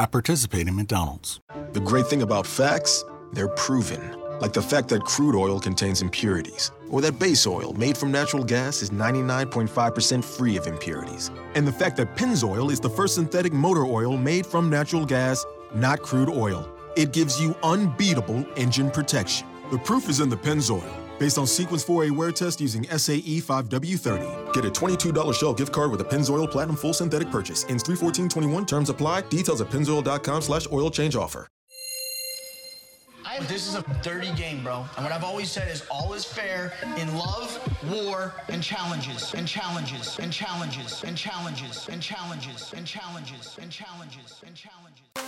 I participate in McDonald's. The great thing about facts, they're proven. Like the fact that crude oil contains impurities, or that base oil made from natural gas is 99.5% free of impurities. And the fact that Pennzoil is the first synthetic motor oil made from natural gas, not crude oil. It gives you unbeatable engine protection. The proof is in the Pennzoil. Based on Sequence 4A wear test using SAE 5W30. Get a $22 Shell gift card with a Pennzoil Platinum Full Synthetic purchase. Ends 31421. Terms apply. Details at pennzoil.com slash oil change offer. This is a dirty game, bro. And what I've always said is all is fair in love, war, and challenges, and challenges, and challenges, and challenges, and challenges, and challenges, and challenges, and challenges, and challenges.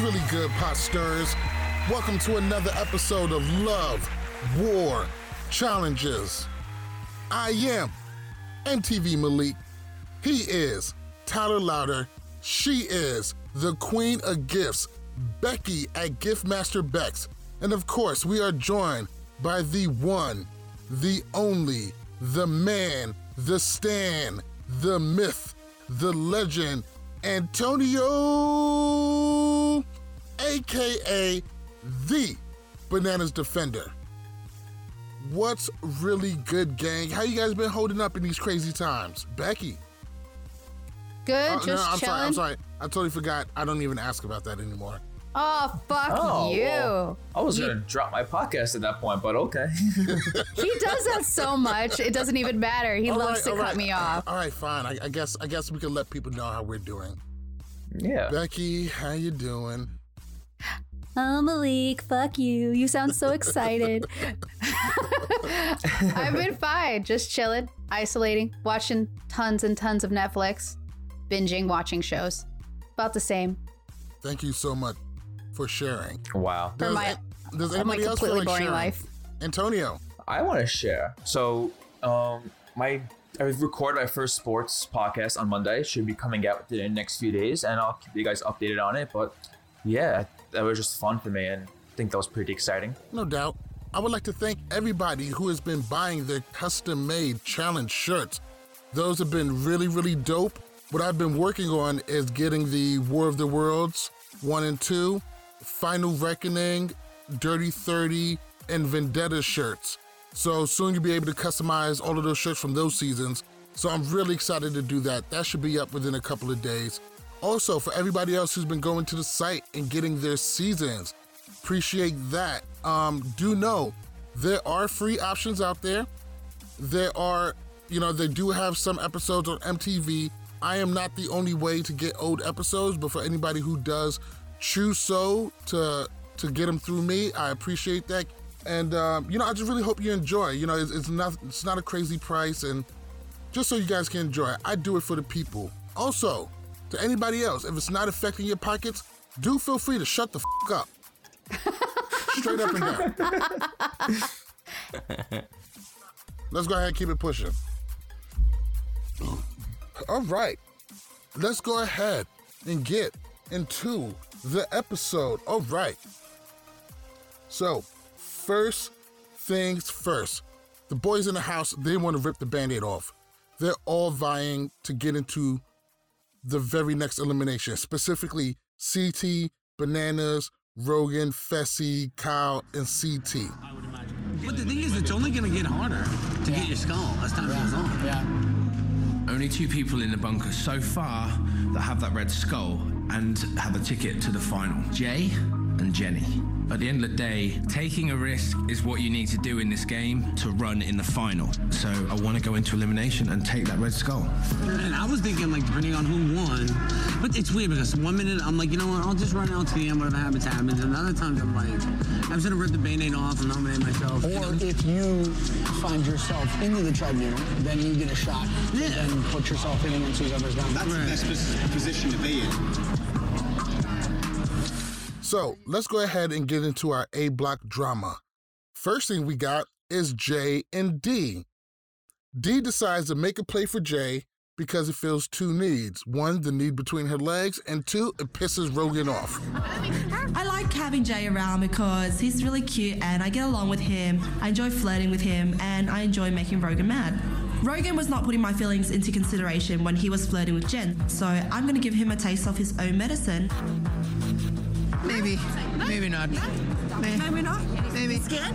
Really good, pot stirrers? Welcome to another episode of Love, War, Challenges. I am MTV Malik. He is Tyler Louder. She is the Queen of Gifts, Becky at Giftmaster Bex. And of course, we are joined by the one, the only, the man, the Stan, the myth, the legend, Antonio, aka the Bananas Defender. What's really good, gang? How you guys been holding up in these crazy times? Becky. Good, Oh, just no, I'm chilling. sorry, I'm sorry. I totally forgot. I don't even ask about that anymore. Oh fuck Oh, you! well, I was gonna drop my podcast at that point, but okay. He does that so much, it doesn't even matter. He All loves right, to cut right. me off. All right, fine. I, I guess I guess we can let people know how we're doing. yeah. Becky, how you doing? Oh Malik, fuck you. You sound so excited. I've been fine, just chilling, isolating, watching tons and tons of Netflix, binging, watching shows. About the same. Thank you so much for sharing. Wow. For Does, my, does for my anybody else feel completely like boring sharing? life. Antonio. I want to share. So, um, my I recorded my first sports podcast on Monday. It should be coming out within the next few days, and I'll keep you guys updated on it. But yeah, that was just fun for me, and I think that was pretty exciting. No doubt. I would like to thank everybody who has been buying their custom made challenge shirts. Those have been really, really dope. What I've been working on is getting the War of the Worlds 1 and 2, Final Reckoning, Dirty 30, and Vendetta shirts. So soon you'll be able to customize all of those shirts from those seasons. So I'm really excited to do that. That should be up within a couple of days. Also, for everybody else who's been going to the site and getting their seasons, appreciate that. Um, do know there are free options out there. There are, you know, they do have some episodes on MTV. I am not the only way to get old episodes, but for anybody who does choose so to to get them through me, I appreciate that. And um, you know, I just really hope you enjoy. You know, it's, it's not it's not a crazy price, and just so you guys can enjoy I do it for the people. Also, to anybody else, if it's not affecting your pockets, do feel free to shut the f- up. Straight up and down. Let's go ahead and keep it pushing. All right. Let's go ahead and get into the episode. All right. So, first things first. The boys in the house, they want to rip the band aid off. They're all vying to get into the very next elimination, specifically CT, Bananas, Rogan, Fessy, Kyle, and CT. But the thing is, it's only going to get harder to get your skull as time goes on. Yeah. Only two people in the bunker so far that have that red skull and have a ticket to the final Jay and Jenny. At the end of the day, taking a risk is what you need to do in this game to run in the final. So I want to go into elimination and take that red skull. And I was thinking, like, depending on who won, but it's weird because one minute I'm like, you know what, I'll just run out to the end, whatever happens, happens. And other times I'm like, I'm just gonna rip the band-aid off and nominate myself. Or if you find yourself into the tribunal, then you get a shot Yeah. to then put yourself in against whoever's down. That's the best position to be in. So let's go ahead and get into our A block drama. First thing we got is Jay and Dee. Dee decides to make a play for Jay because it feels two needs. One, the need between her legs, and two, it pisses Rogan off. I like having Jay around because he's really cute and I get along with him. I enjoy flirting with him and I enjoy making Rogan mad. Rogan was not putting my feelings into consideration when he was flirting with Jen, so I'm gonna give him a taste of his own medicine. Maybe. Maybe not. Maybe not. Maybe. Scared?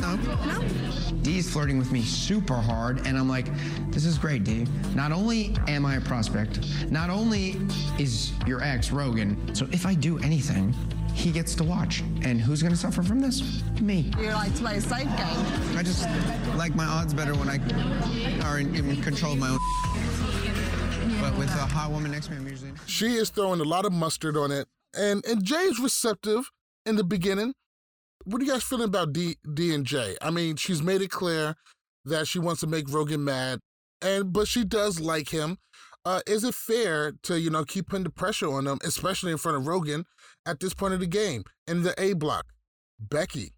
No. No? Dee's flirting with me super hard, and I'm like, this is great, Dee. Not only am I a prospect, not only is your ex Rogan, so if I do anything, he gets to watch. And who's gonna suffer from this? Me. You like to play a safe game. I just like my odds better when I are in, in control of my own. But with a hot woman next to me, I'm usually. She is throwing a lot of mustard on it, and and Jay's receptive in the beginning. What are you guys feeling about Dee Dee and Jay? I mean, she's made it clear that she wants to make Rogan mad, and but she does like him. Uh, is it fair to you know keep putting the pressure on them, especially in front of Rogan at this point of the game in the A block? Becky,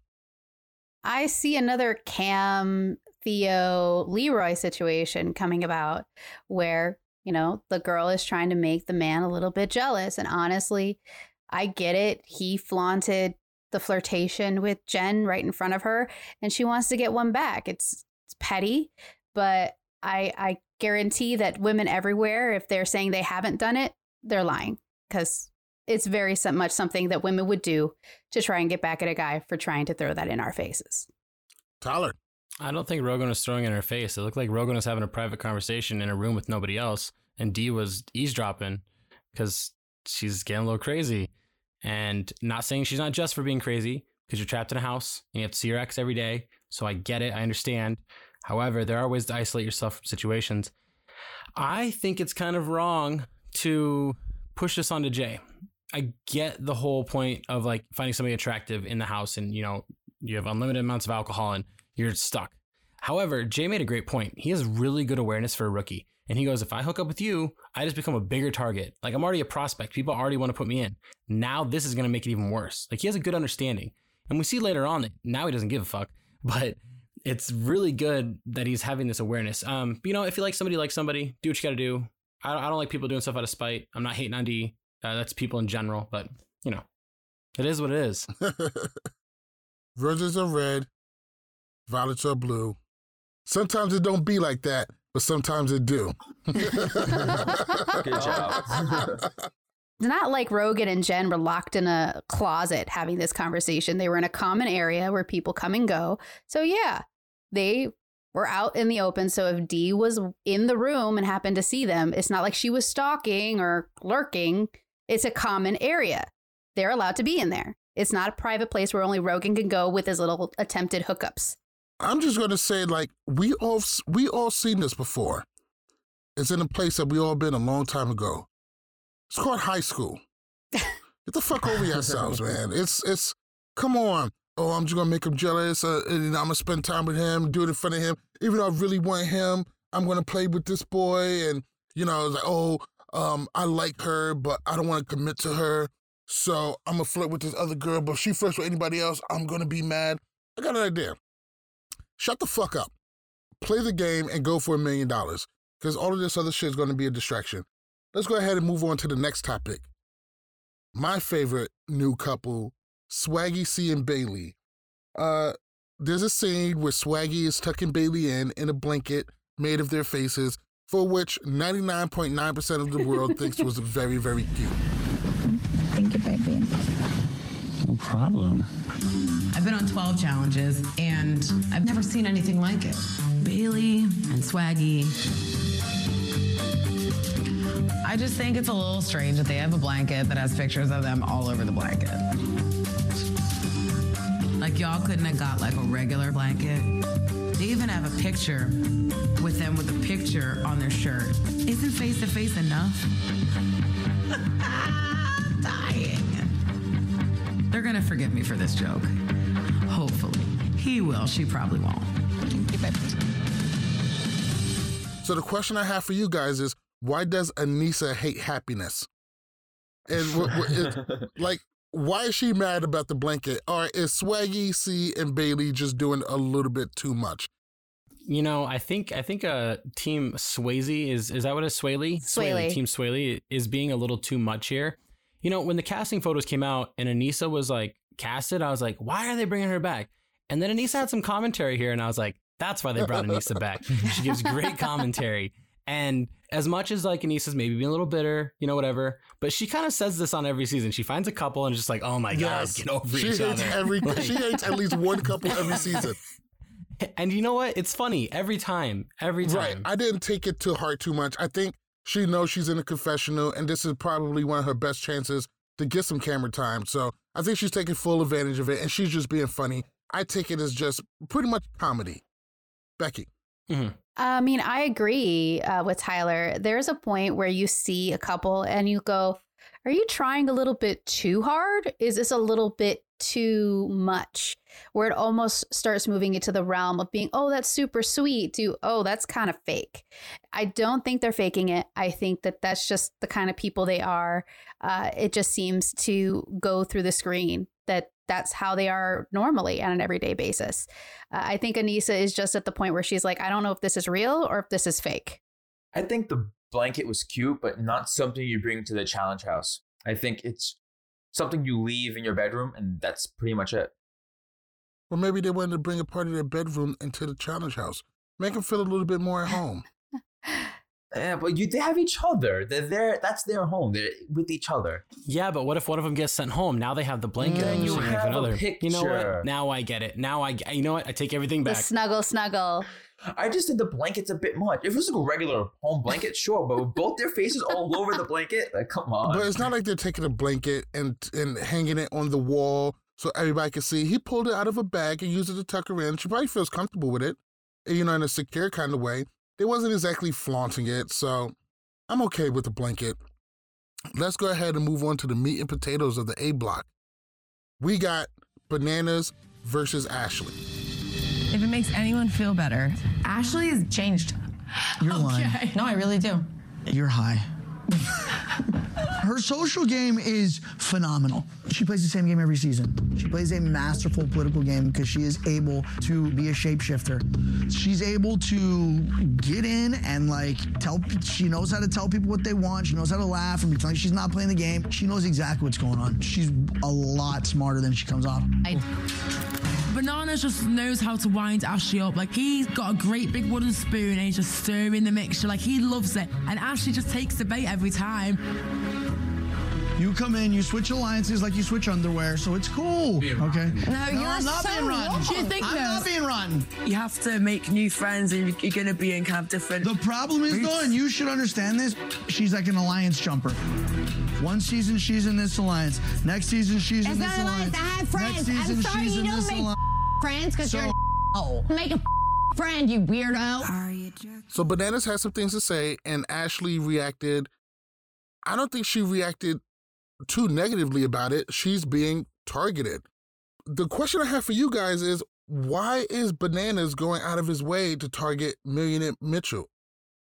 I see another Kam, Theo, Leroy situation coming about where, you know, the girl is trying to make the man a little bit jealous. And honestly, I get it. He flaunted the flirtation with Jen right in front of her and she wants to get one back. It's, it's petty, but I I guarantee that women everywhere if they're saying they haven't done it, they're lying cuz it's very much something that women would do to try and get back at a guy for trying to throw that in our faces. Tyler. I don't think Rogan was throwing it in her face. It looked like Rogan was having a private conversation in a room with nobody else, and Dee was eavesdropping because she's getting a little crazy. And not saying she's not just for being crazy, because you're trapped in a house and you have to see your ex every day. So I get it, I understand. However, there are ways to isolate yourself from situations. I think it's kind of wrong to push this onto Jay. I get the whole point of like finding somebody attractive in the house and you know, you have unlimited amounts of alcohol and you're stuck. However, Jay made a great point. He has really good awareness for a rookie. And he goes, if I hook up with you, I just become a bigger target. Like I'm already a prospect. People already want to put me in. Now this is going to make it even worse. Like he has a good understanding. And we see later on that now he doesn't give a fuck. But it's really good that he's having this awareness. Um, you know, if you like somebody, like somebody, do what you got to do. I don't, I don't like people doing stuff out of spite. I'm not hating on Dee. Uh, that's people in general, but you know, it is what it is. Roses are red, violets are blue. Sometimes it don't be like that, but sometimes it do. Good job. It's not like Rogan and Jen were locked in a closet having this conversation. They were in a common area where people come and go. So, yeah, they were out in the open. So, if Dee was in the room and happened to see them, it's not like she was stalking or lurking. It's a common area. They're allowed to be in there. It's not a private place where only Rogan can go with his little attempted hookups. I'm just gonna say, like we all we all seen this before. It's in a place that we all been a long time ago. It's called high school. Get the fuck over yourselves, man. It's it's come on. Oh, I'm just gonna make him jealous, uh, and I'm gonna spend time with him, do it in front of him. Even though I really want him, I'm gonna play with this boy, and you know, like, oh, um, I like her, but I don't want to commit to her, so I'm gonna flirt with this other girl. But if she flirts with anybody else, I'm gonna be mad. I got an idea shut the fuck up. Play the game and go for a million dollars because all of this other shit is going to be a distraction. Let's go ahead and move on to the next topic. My favorite new couple, Swaggy C and Bayleigh. Uh, there's a scene where Swaggy is tucking Bayleigh in in a blanket made of their faces, for which 99.9% of the world thinks was very, very cute. Thank you, baby. No problem. I've been on 12 challenges and I've never seen anything like it. Bayleigh and Swaggy. I just think it's a little strange that they have a blanket that has pictures of them all over the blanket. Like y'all couldn't have got like a regular blanket? They even have a picture with them with a picture on their shirt. Isn't face to face enough? Dying. They're gonna forgive me for this joke. Hopefully. He will. She probably won't. So the question I have for you guys is, why does Aneesa hate happiness? And what, what is, like, why is she mad about the blanket? Or is Swaggy, C, and Bayleigh just doing a little bit too much? You know, I think I think uh team Swayze is is that what it's Swaley? Swaley. Team Swaley is being a little too much here. You know, when the casting photos came out and Aneesa was like casted, I was like, why are they bringing her back? And then Aneesa had some commentary here, and I was like, that's why they brought Aneesa back. She gives great commentary. And as much as like Aneesa's maybe being a little bitter, you know, whatever, but she kind of says this on every season. She finds a couple and just like, oh my Yes. god, get over she each hates other. every Like- she hates at least one couple every season. And you know what? It's funny every time. Every time. Right. I didn't take it to heart too much. I think she knows she's in a confessional, and this is probably one of her best chances to get some camera time. So I think she's taking full advantage of it, and she's just being funny. I take it as just pretty much comedy. Becky. I mean, I agree uh, with Tyler. There's a point where you see a couple and you go, Are you trying a little bit too hard? Is this a little bit too much? Where it almost starts moving into the realm of being, Oh, that's super sweet, to, Oh, that's kind of fake. I don't think they're faking it. I think that that's just the kind of people they are. Uh, it just seems to go through the screen that that's how they are normally on an everyday basis. Uh, I think Aneesa is just at the point where she's like, I don't know if this is real or if this is fake. I think the blanket was cute, but not something you bring to the challenge house. I think it's something you leave in your bedroom, and that's pretty much it. Or maybe they wanted to bring a part of their bedroom into the challenge house. Make them feel a little bit more at home. Yeah, but you they have each other. They're there. That's their home. They're with each other. Yeah, but what if one of them gets sent home? Now they have the blanket. Then and you significant have a other. You know what? Now I get it. Now I. g- You know what? I take everything The back. snuggle, snuggle. I just think the blanket's a bit much. If it was like a regular home blanket, sure, but with both their faces all over the blanket, like come on. But it's not like they're taking a blanket and and hanging it on the wall so everybody can see. He pulled it out of a bag and used it to tuck her in. She probably feels comfortable with it, you know, in a secure kind of way. They wasn't exactly flaunting it, so I'm okay with the blanket. Let's go ahead and move on to the meat and potatoes of the A block. We got bananas versus Ashley. If it makes anyone feel better, Ashley has changed. You're lying. No, I really do. You're high. Her social game is phenomenal. She plays the same game every season. She plays a masterful political game because she is able to be a shapeshifter. She's able to get in and like tell. She knows how to tell people what they want. She knows how to laugh and pretend like she's not playing the game. She knows exactly what's going on. She's a lot smarter than she comes off. Bananas just knows how to wind Ashley up. Like he's got a great big wooden spoon and he's just stirring the mixture. Like he loves it. And Ashley just takes the bait every time. You come in, you switch alliances like you switch underwear, so it's cool. Okay. No, you're I'm not so being rotten. Do you think I'm this? not being rotten. You have to make new friends and you're going to be in kind of different. The problem is, though, and you should understand this, she's like an alliance jumper. One season she's in this alliance. Next season she's in this alliance. alliance. I have Next friends. I'm season sorry she's you in don't this make alliance. friends because So- you're oh. Make a friend, you weirdo. You So Bananas had some things to say, and Ashley reacted. I don't think she reacted too negatively about it. She's being targeted. The question I have for you guys is why is Bananas going out of his way to target Millionaire Mitchell?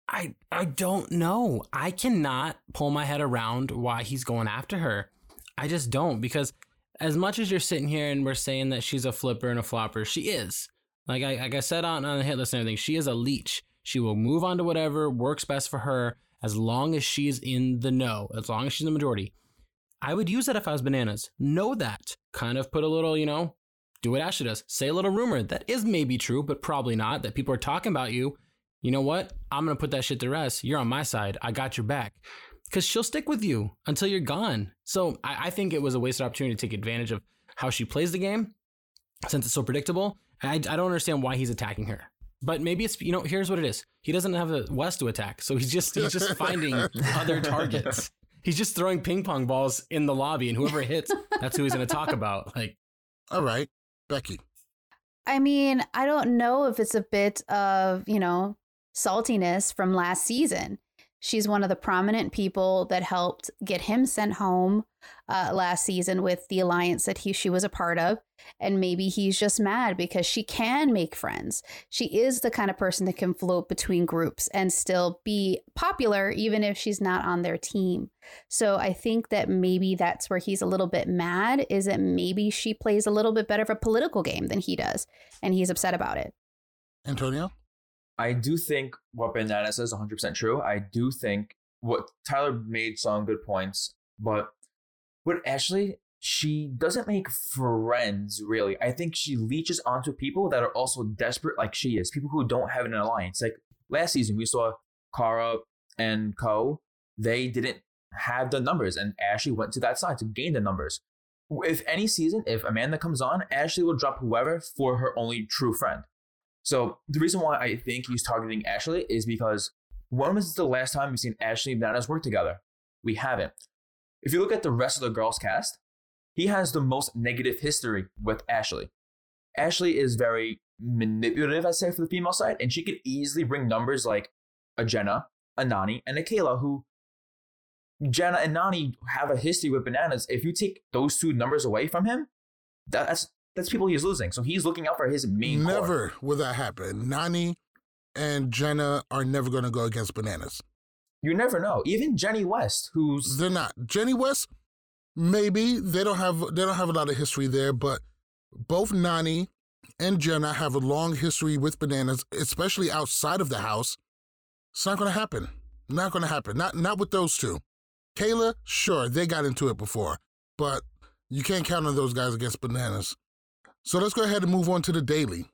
I I don't know. I cannot pull my head around why he's going after her. I just don't because as much as you're sitting here and we're saying that she's a flipper and a flopper, she is. Like I like I said on, on the hit list and everything, she is a leech. She will move on to whatever works best for her as long as she's in the know, as long as she's in the majority. I would use that if I was bananas. Know that. Kind of put a little, you know, do what Ashley does. Say a little rumor that is maybe true, but probably not, that people are talking about you. You know what? I'm going to put that shit to rest. You're on my side. I got your back. Because she'll stick with you until you're gone. So I, I think it was a wasted opportunity to take advantage of how she plays the game since it's so predictable. I, I don't understand why he's attacking her. But maybe it's you know here's what it is. He doesn't have a West to attack, so he's just he's just finding other targets. He's just throwing ping pong balls in the lobby, and whoever hits, that's who he's going to talk about. Like, all right. Becky. I mean, I don't know if it's a bit of, you know, saltiness from last season. She's one of the prominent people that helped get him sent home uh, last season with the alliance that he she was a part of, and maybe he's just mad because she can make friends. She is the kind of person that can float between groups and still be popular, even if she's not on their team. So I think that maybe that's where he's a little bit mad. Is that maybe she plays a little bit better of a political game than he does, and he's upset about it. Antonio. I do think what Banana says is 100% true. I do think what Tyler made some good points, but with Ashley, she doesn't make friends really. I think she leeches onto people that are also desperate like she is, people who don't have an alliance. Like last season, we saw Cara and Co. They didn't have the numbers, and Ashley went to that side to gain the numbers. If any season, if Amanda comes on, Ashley will drop whoever for her only true friend. So the reason why I think he's targeting Ashley is because when was the last time we've seen Ashley and Bananas work together? We haven't. If you look at the rest of the girls cast, he has the most negative history with Ashley. Ashley is very manipulative, I'd say, for the female side, and she could easily bring numbers like a Jenna, a Nany, and a Kailah, who Jenna and Nany have a history with bananas. If you take those two numbers away from him, that's that's people he's losing. So he's looking out for his main core. Never will that happen. Nany and Jenna are never going to go against bananas. You never know. Even Jenny West, who's they're not Jenny West. Maybe they don't have they don't have a lot of history there, but both Nany and Jenna have a long history with bananas, especially outside of the house. It's not going to happen. Not going to happen. Not not with those two. Kailah, sure, they got into it before, but you can't count on those guys against bananas. So let's go ahead and move on to the daily.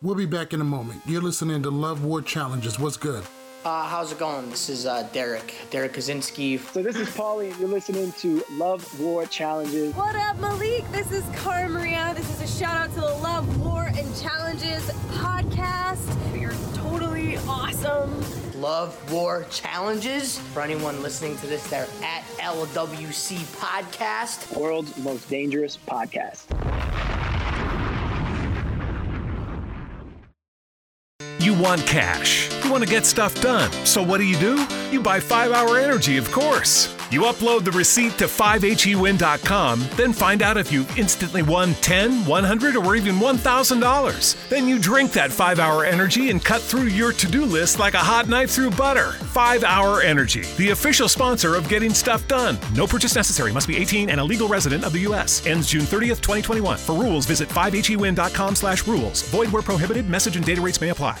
We'll be back in a moment. You're listening to Love War Challenges. What's good? Uh, how's it going? This is uh, Derrick, Derrick Kosinski. So this is Paulie, and you're listening to Love War Challenges. What up, Malik? This is Cara Maria. This is a shout out to the Love War and Challenges podcast. You're totally awesome. Love War Challenges. For anyone listening to this, they're at LWC Podcast. World's most dangerous podcast. You want cash. You want to get stuff done. So what do you do? You buy 5 Hour Energy, of course. You upload the receipt to 5hewin.com, then find out if you instantly won 10, 100, or even $1,000. Then you drink that 5 Hour Energy and cut through your to-do list like a hot knife through butter. 5 Hour Energy, the official sponsor of getting stuff done. No purchase necessary. Must be 18 and a legal resident of the U.S. Ends June 30th, 2021. For rules, visit 5hewin.com slash rules. Void where prohibited. Message and data rates may apply.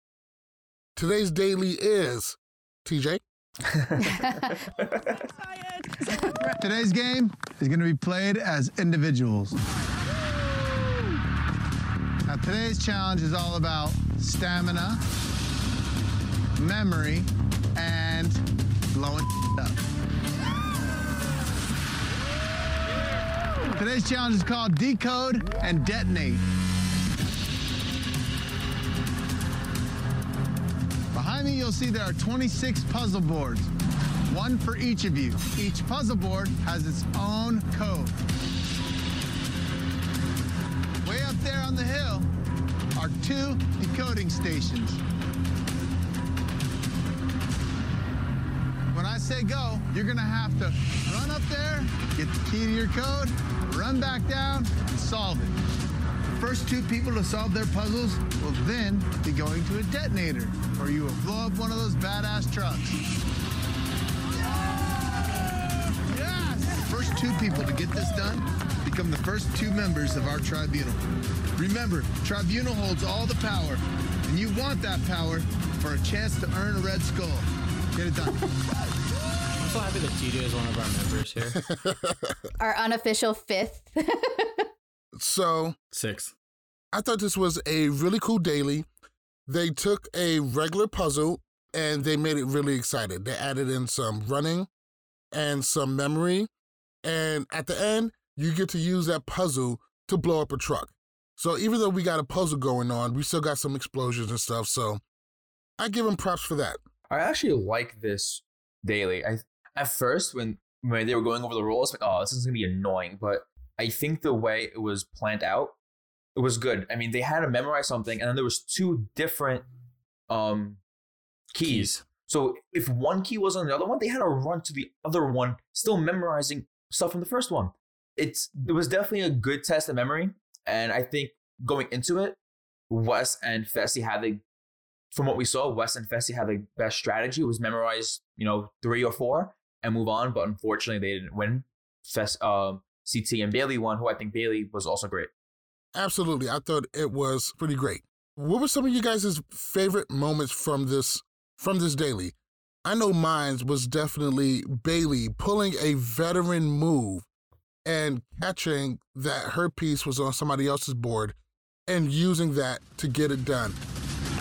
Today's daily is TJ. Today's game is going to be played as individuals. Now, today's challenge is all about stamina, memory, and blowing up. Today's challenge is called Decode and Detonate. You'll see there are 26 puzzle boards, one for each of you. Each puzzle board has its own code. Way up there on the hill are two decoding stations. When I say go, you're gonna have to run up there, get the key to your code, run back down, and solve it. The first two people to solve their puzzles will then be going to a detonator, or you will blow up one of those badass trucks. Yes! First two people to get this done become the first two members of our tribunal. Remember, tribunal holds all the power, and you want that power for a chance to earn a red skull. Get it done. I'm so happy that TJ is one of our members here. Our unofficial fifth. So six. I thought this was a really cool daily. They took a regular puzzle and they made it really exciting. They added in some running and some memory. And at the end, you get to use that puzzle to blow up a truck. So even though we got a puzzle going on, we still got some explosions and stuff. So I give them props for that. I actually like this daily. I at first when when they were going over the rules, like, oh, this is gonna be annoying. But I think the way it was planned out, it was good. I mean, they had to memorize something, and then there was two different um keys. So if one key was on the other one, they had to run to the other one, still memorizing stuff from the first one. It's it was definitely a good test of memory, and I think going into it, Wes and Fessy had the from what we saw, Wes and Fessy had the best strategy. It was memorize, you know, three or four and move on. But unfortunately, they didn't win. Fess, um, CT and Bayleigh won, who I think Bayleigh was also great. Absolutely. I thought it was pretty great. What were some of you guys' favorite moments from this from this daily? I know mine was definitely Bayleigh pulling a veteran move and catching that her piece was on somebody else's board and using that to get it done.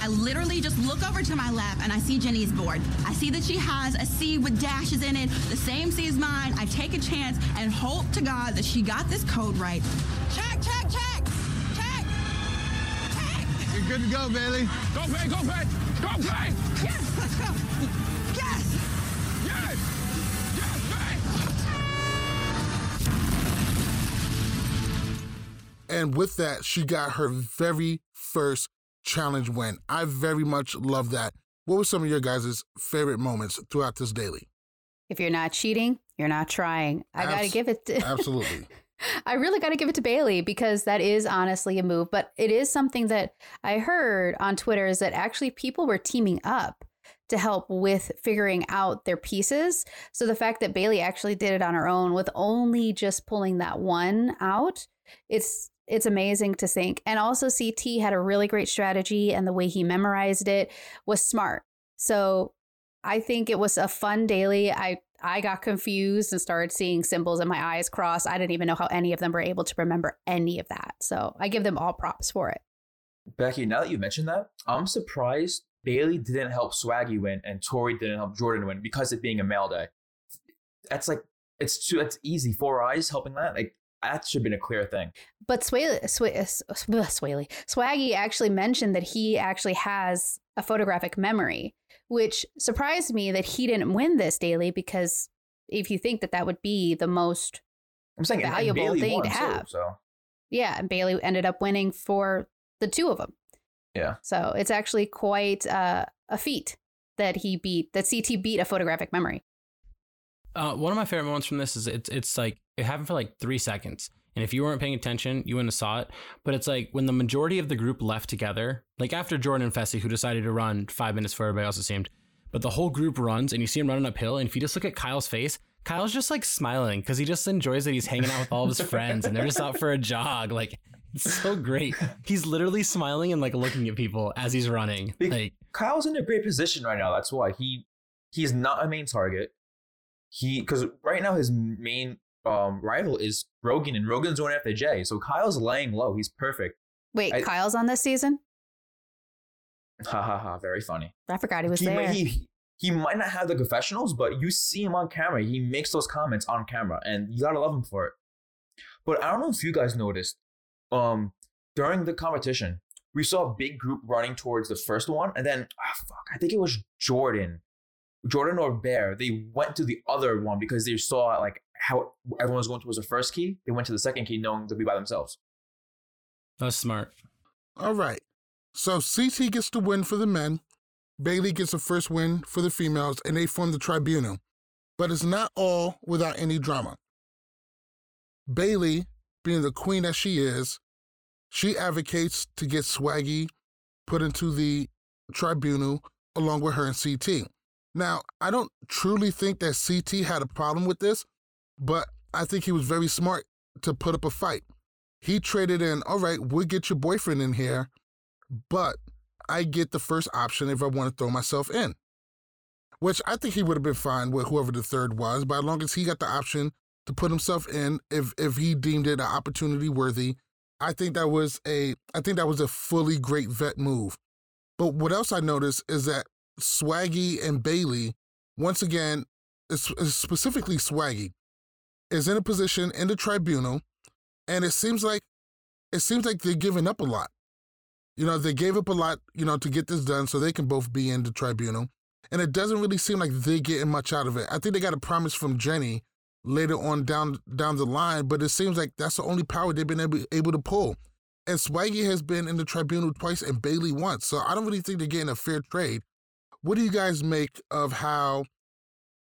I literally just look over to my left and I see Jenny's board. I see that she has a C with dashes in it, the same C as mine. I take a chance and hope to God that she got this code right. Check, check, check, check, check. You're good to go, Bayleigh. Go play, go play, go play. Yes, let's go. Yes. Yes. Yes, And with that, she got her very first challenge win. I very much love that. What were some of your guys' favorite moments throughout this daily? If you're not cheating, you're not trying. I got to give it to Absolutely. I really got to give it to Bayleigh because that is honestly a move, but it is something that I heard on Twitter is that actually people were teaming up to help with figuring out their pieces. So the fact that Bayleigh actually did it on her own with only just pulling that one out, it's it's amazing to think. And also CT had a really great strategy and the way he memorized it was smart. So I think it was a fun daily. I I got confused and started seeing symbols and my eyes crossed. I didn't even know how any of them were able to remember any of that. So I give them all props for it. Becky, now that you mentioned that, I'm surprised Bayleigh didn't help Swaggy win and Tori didn't help Jordan win because it being a male day. That's like it's too it's easy. Four eyes helping that. Like that should have been a clear thing. But Swaley, Swaley, Swaggy actually mentioned that he actually has a photographic memory, which surprised me that he didn't win this daily because if you think that that would be the most I'm saying and- and valuable thing won, to too, have. so Yeah, and Bayleigh ended up winning for the two of them. yeah. So it's actually quite uh, a feat that he beat, that CT beat a photographic memory. Uh, one of my favorite moments from this is it's it's like it happened for like three seconds, and if you weren't paying attention, you wouldn't have saw it. But it's like when the majority of the group left together, like after Jordan and Fessy, who decided to run five minutes for everybody else, it seemed. But the whole group runs, and you see him running uphill, and if you just look at Kyle's face, Kyle's just like smiling because he just enjoys that he's hanging out with all of his friends, and they're just out for a jog. Like it's so great. He's literally smiling and like looking at people as he's running. Like Kyle's in a great position right now. That's why he he's not a main target. He because right now his main um rival is Rogan, and Rogan's going after Jay. So Kyle's laying low. He's perfect. Wait, I- Kyle's on this season? Ha ha ha! Very funny. I forgot he was he, there. might- he he might not have the confessionals, but you see him on camera. He makes those comments on camera, and you gotta love him for it. But I don't know if you guys noticed, um, during the competition, we saw a big group running towards the first one, and then ah fuck, I think it was Jordan, Jordan or Bear. They went to the other one because they saw like how everyone was going towards the first key. They went to the second key, knowing to be by themselves. that's smart. All right. So CT gets the win for the men. Bayleigh gets the first win for the females, and they form the tribunal. But it's not all without any drama. Bayleigh, being the queen that she is, she advocates to get Swaggy put into the tribunal along with her and CT. Now, I don't truly think that CT had a problem with this, but I think he was very smart to put up a fight. He traded in, all right, we'll get your boyfriend in here, but I get the first option if I want to throw myself in. Which I think he would have been fine with whoever the third was, but as long as he got the option to put himself in, if if he deemed it an opportunity worthy I think that was a I think that was a fully great vet move. But what else I noticed is that Swaggy and Bayleigh, once again, specifically Swaggy, is in a position in the tribunal, and it seems like it seems like they're giving up a lot. You know, they gave up a lot, you know, to get this done so they can both be in the tribunal. And it doesn't really seem like they're getting much out of it. I think they got a promise from Jenny later on down down the line, but it seems like that's the only power they've been able, able to pull. And Swaggy has been in the tribunal twice and Bayleigh once. So I don't really think they're getting a fair trade. What do you guys make of how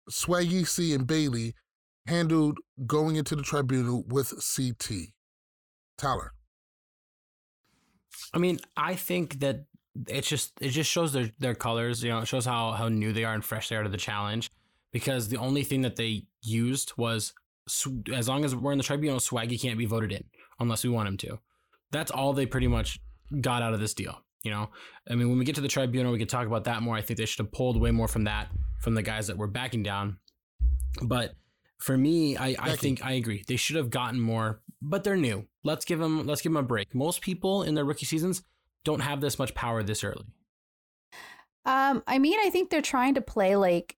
Swaggy C and Bayleigh handled going into the tribunal with CT? Tyler. I mean, I think that it's just it just shows their their colors. You know, it shows how how new they are and fresh they are to the challenge. Because the only thing that they used was as long as we're in the tribunal, Swaggy can't be voted in unless we want him to. That's all they pretty much got out of this deal. You know, I mean, when we get to the tribunal, we could talk about that more. I think they should have pulled way more from that from the guys that were backing down. But for me, I, I think I agree. They should have gotten more, but they're new. Let's give them let's give them a break. Most people in their rookie seasons don't have this much power this early. Um, I mean, I think they're trying to play like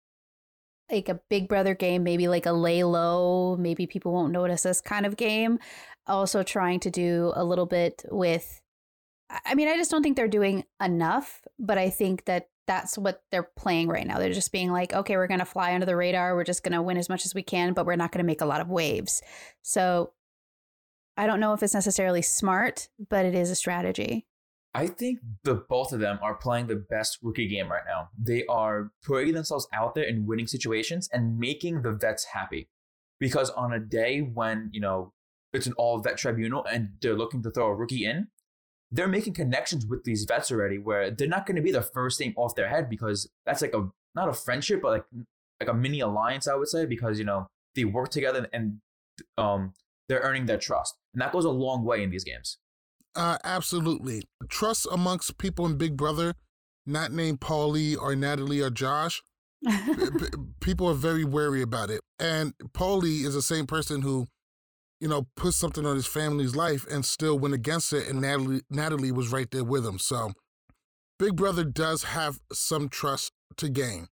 like a Big Brother game, maybe like a lay low, maybe people won't notice this kind of game. Also trying to do a little bit with I mean, I just don't think they're doing enough, but I think that that's what they're playing right now. They're just being like, okay, we're going to fly under the radar. We're just going to win as much as we can, but we're not going to make a lot of waves. So I don't know if it's necessarily smart, but it is a strategy. I think the both of them are playing the best rookie game right now. They are putting themselves out there in winning situations and making the vets happy. Because on a day when, you know, it's an all vet tribunal and they're looking to throw a rookie in, they're making connections with these vets already where they're not going to be the first thing off their head because that's like a not a friendship, but like like a mini alliance, I would say, because you know, they work together and um they're earning their trust. And that goes a long way in these games. Uh, absolutely. Trust amongst people in Big Brother, not named Paulie or Natalie or Josh. p- p- people are very wary about it. And Paulie is the same person who, you know, put something on his family's life and still went against it. And Natalie, Natalie was right there with him. So Big Brother does have some trust to gain.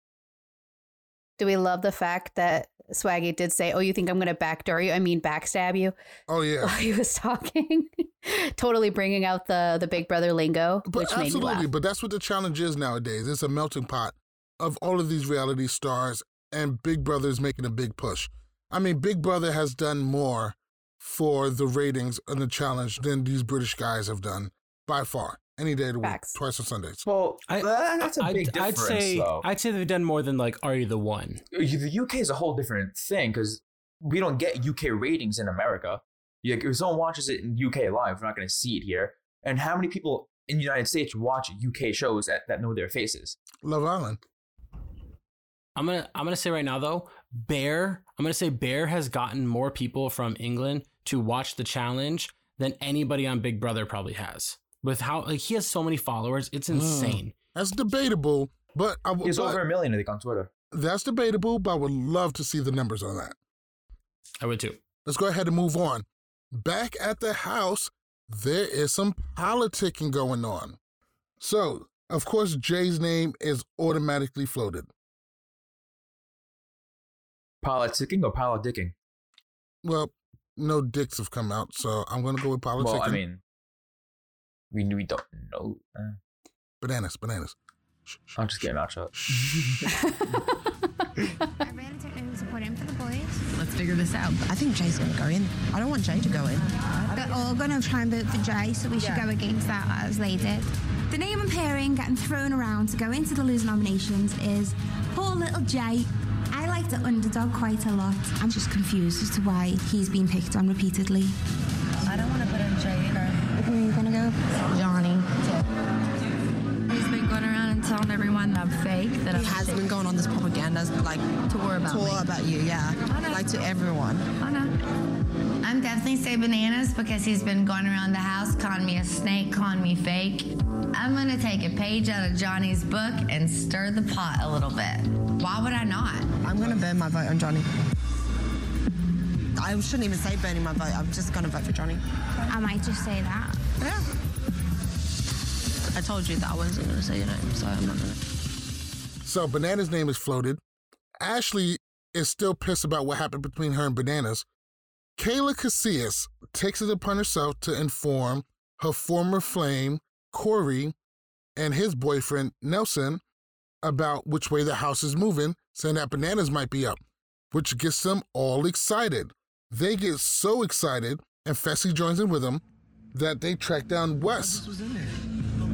Do we love the fact that Swaggy did say, "Oh, you think I'm going to backdoor you? I mean, backstab you." Oh yeah, while he was talking, totally bringing out the the Big Brother lingo, But which made me absolutely, but that's what the challenge is nowadays. It's a melting pot of all of these reality stars, and Big Brother is making a big push. I mean, Big Brother has done more for the ratings and the challenge than these British guys have done by far. Any day of the week, twice on Sundays. Well, that's a I'd- big I'd, difference, say though. I'd say they've done more than like Are uh, You the One? the UK is a whole different thing because we don't get UK ratings in America. Like, if someone watches it in UK live, we're not going to see it here. And how many people in the United States watch UK shows that, that know their faces? Love Island. I'm gonna I'm gonna say right now though, Bear. I'm gonna say Bear has gotten more people from England to watch the challenge than anybody on Big Brother probably has. With how like he has so many followers, it's hmm. insane. That's debatable, but I would. He's over a million, I think, on Twitter. That's debatable, but I would love to see the numbers on that. I would too. Let's go ahead and move on. Back at the house, there is some politicking going on. So, of course, Jay's name is automatically floated. Politicking or politicking? Well, no dicks have come out, so I'm going to go with politics. Well, I mean, we, we don't know. Uh, bananas, bananas. I'm just getting out shut. Supporting for the boys. Let's figure this out. I think Jay's going to go in. I don't want Jay to go in. They're all going to try and vote for Jay, so we should Yeah. go against that as they did. The name I'm hearing getting thrown around to go into the loser nominations is poor little Jay. I like the underdog quite a lot. I'm just confused as to why he's been picked on repeatedly. I don't want to put him in Jay either. Who are you going to go? Johnny. He's been going around and telling everyone that I'm fake. That He I'm has been going on this propaganda, like tour about tour me. about you, yeah, like to everyone. I know. I'm definitely say bananas because he's been going around the house calling me a snake, calling me fake. I'm gonna take a page out of Johnny's book and stir the pot a little bit. Why would I not? I'm gonna burn my vote on Johnny. I shouldn't even say burning my vote. I'm just going to vote for Johnny. I might just say that. Yeah. I told you that I wasn't going to say your name, so I'm not going to. So Banana's name is floated. Ashley is still pissed about what happened between her and Bananas. Kailah Casillas takes it upon herself to inform her former flame, Corey, and his boyfriend, Nelson, about which way the house is moving, saying that Bananas might be up, which gets them all excited. They get so excited, and Fessy joins in with them, that they track down Wes.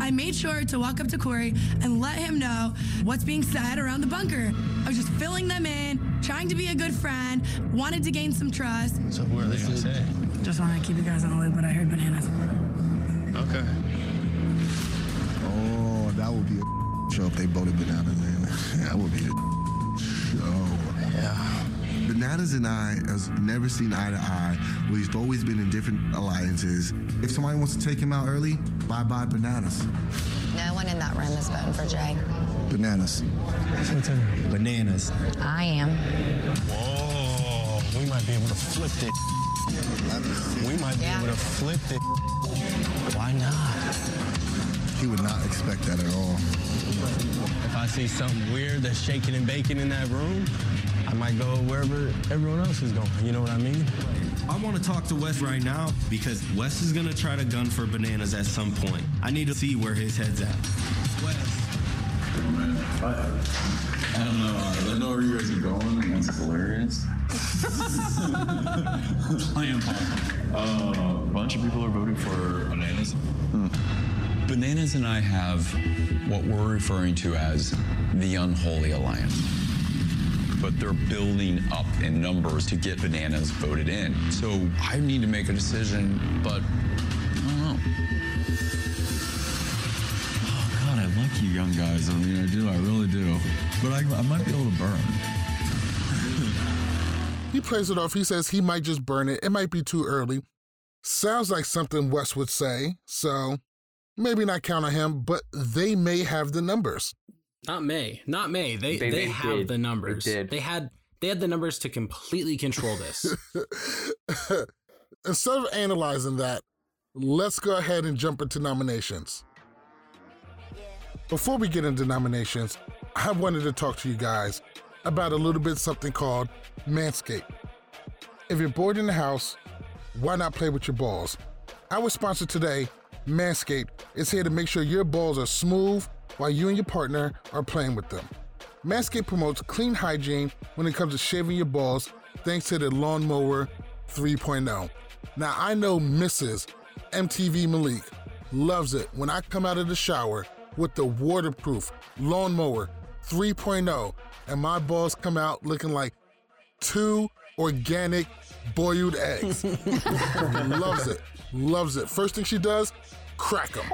I made sure to walk up to Corey and let him know what's being said around the bunker. I was just filling them in, trying to be a good friend, wanted to gain some trust. So what are they gonna say? Just want to keep you guys on the loop, but I heard bananas. Okay. Oh, that would be a show if they voted bananas in. That would be a show. Yeah. Bananas and I has never seen eye to eye. We've always been in different alliances. If somebody wants to take him out early, bye bye bananas. No one in that room is voting for Jay. Bananas. Bananas. I am. Whoa, we might be able to flip it. We might be able to flip it. Why not? He would not expect that at all. If I see something weird that's shaking and baking in that room, I might go wherever everyone else is going. You know what I mean? I want to talk to Wes right now because Wes is going to try to gun for bananas at some point. I need to see where his head's at. Wes. I don't know. I don't know where you guys are going, and that's hilarious. Playing uh, a bunch of people are voting for bananas. Bananas and I have what we're referring to as the unholy alliance. But they're building up in numbers to get bananas voted in. So I need to make a decision, but I don't know. Oh, God, I like you young guys. I mean, I do. I really do. But I, I might be able to burn. He plays it off. He says he might just burn it. It might be too early. Sounds like something Wes would say, so maybe not count on him, but they may have the numbers. Not May. Not May. They They- they, they have did. the numbers. They did. They had they had the numbers to completely control this. Instead of analyzing that, let's go ahead and jump into nominations. Before we get into nominations, I wanted to talk to you guys about a little bit something called Manscaped. If you're bored in the house, why not play with your balls? Our sponsor today, Manscaped, is here to make sure your balls are smooth while you and your partner are playing with them. Manscaped promotes clean hygiene when it comes to shaving your balls thanks to the Lawnmower 3.0. Now, I know Mrs. MTV Malik loves it when I come out of the shower with the waterproof Lawnmower 3.0 and my balls come out looking like two organic boiled eggs. loves it. Loves it. First thing she does, crack them.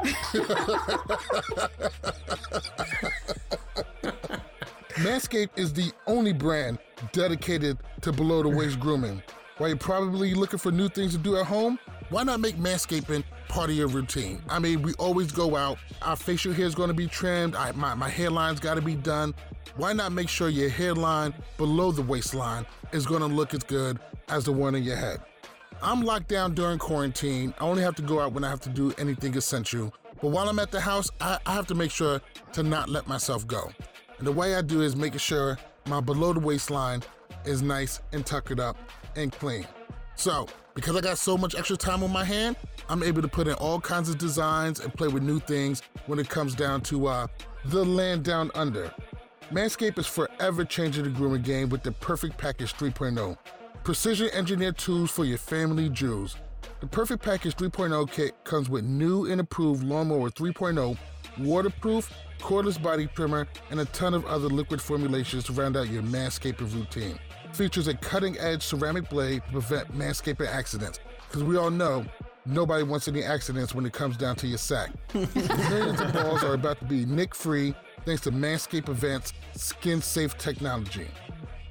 Manscaped is the only brand dedicated to below the waist grooming. While you're probably looking for new things to do at home, why not make manscaping part of your routine? I mean, we always go out, our facial hair is going to be trimmed, I, my, my hairline's got to be done. Why not make sure your hairline below the waistline is going to look as good as the one in your head? I'm locked down during quarantine. I only have to go out when I have to do anything essential. But while I'm at the house, I, I have to make sure to not let myself go. And the way I do is making sure my below the waistline is nice and tuckered up and clean. So, because I got so much extra time on my hand, I'm able to put in all kinds of designs and play with new things when it comes down to uh, the land down under. Manscaped is forever changing the grooming game with the Perfect Package 3.0. Precision engineered tools for your family jewels. The Perfect Package 3.0 kit comes with new and improved Lawnmower 3.0, waterproof, cordless body trimmer, and a ton of other liquid formulations to round out your manscaping routine. Features a cutting edge ceramic blade to prevent manscaping accidents, because we all know nobody wants any accidents when it comes down to your sack. Millions of balls are about to be nick free thanks to Manscaped Advanced skin safe technology.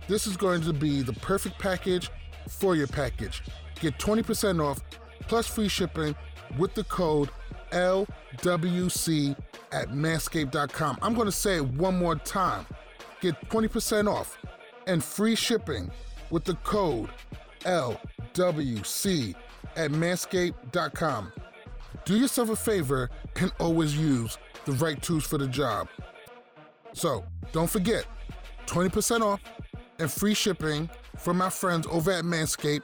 This is going to be the perfect package for your package. Get 20% off plus free shipping with the code LWC at manscaped.com. I'm going to say it one more time. Get 20% off and free shipping with the code LWC at manscaped.com. Do yourself a favor and always use the right tools for the job. So don't forget 20% off and free shipping from my friends over at Manscaped.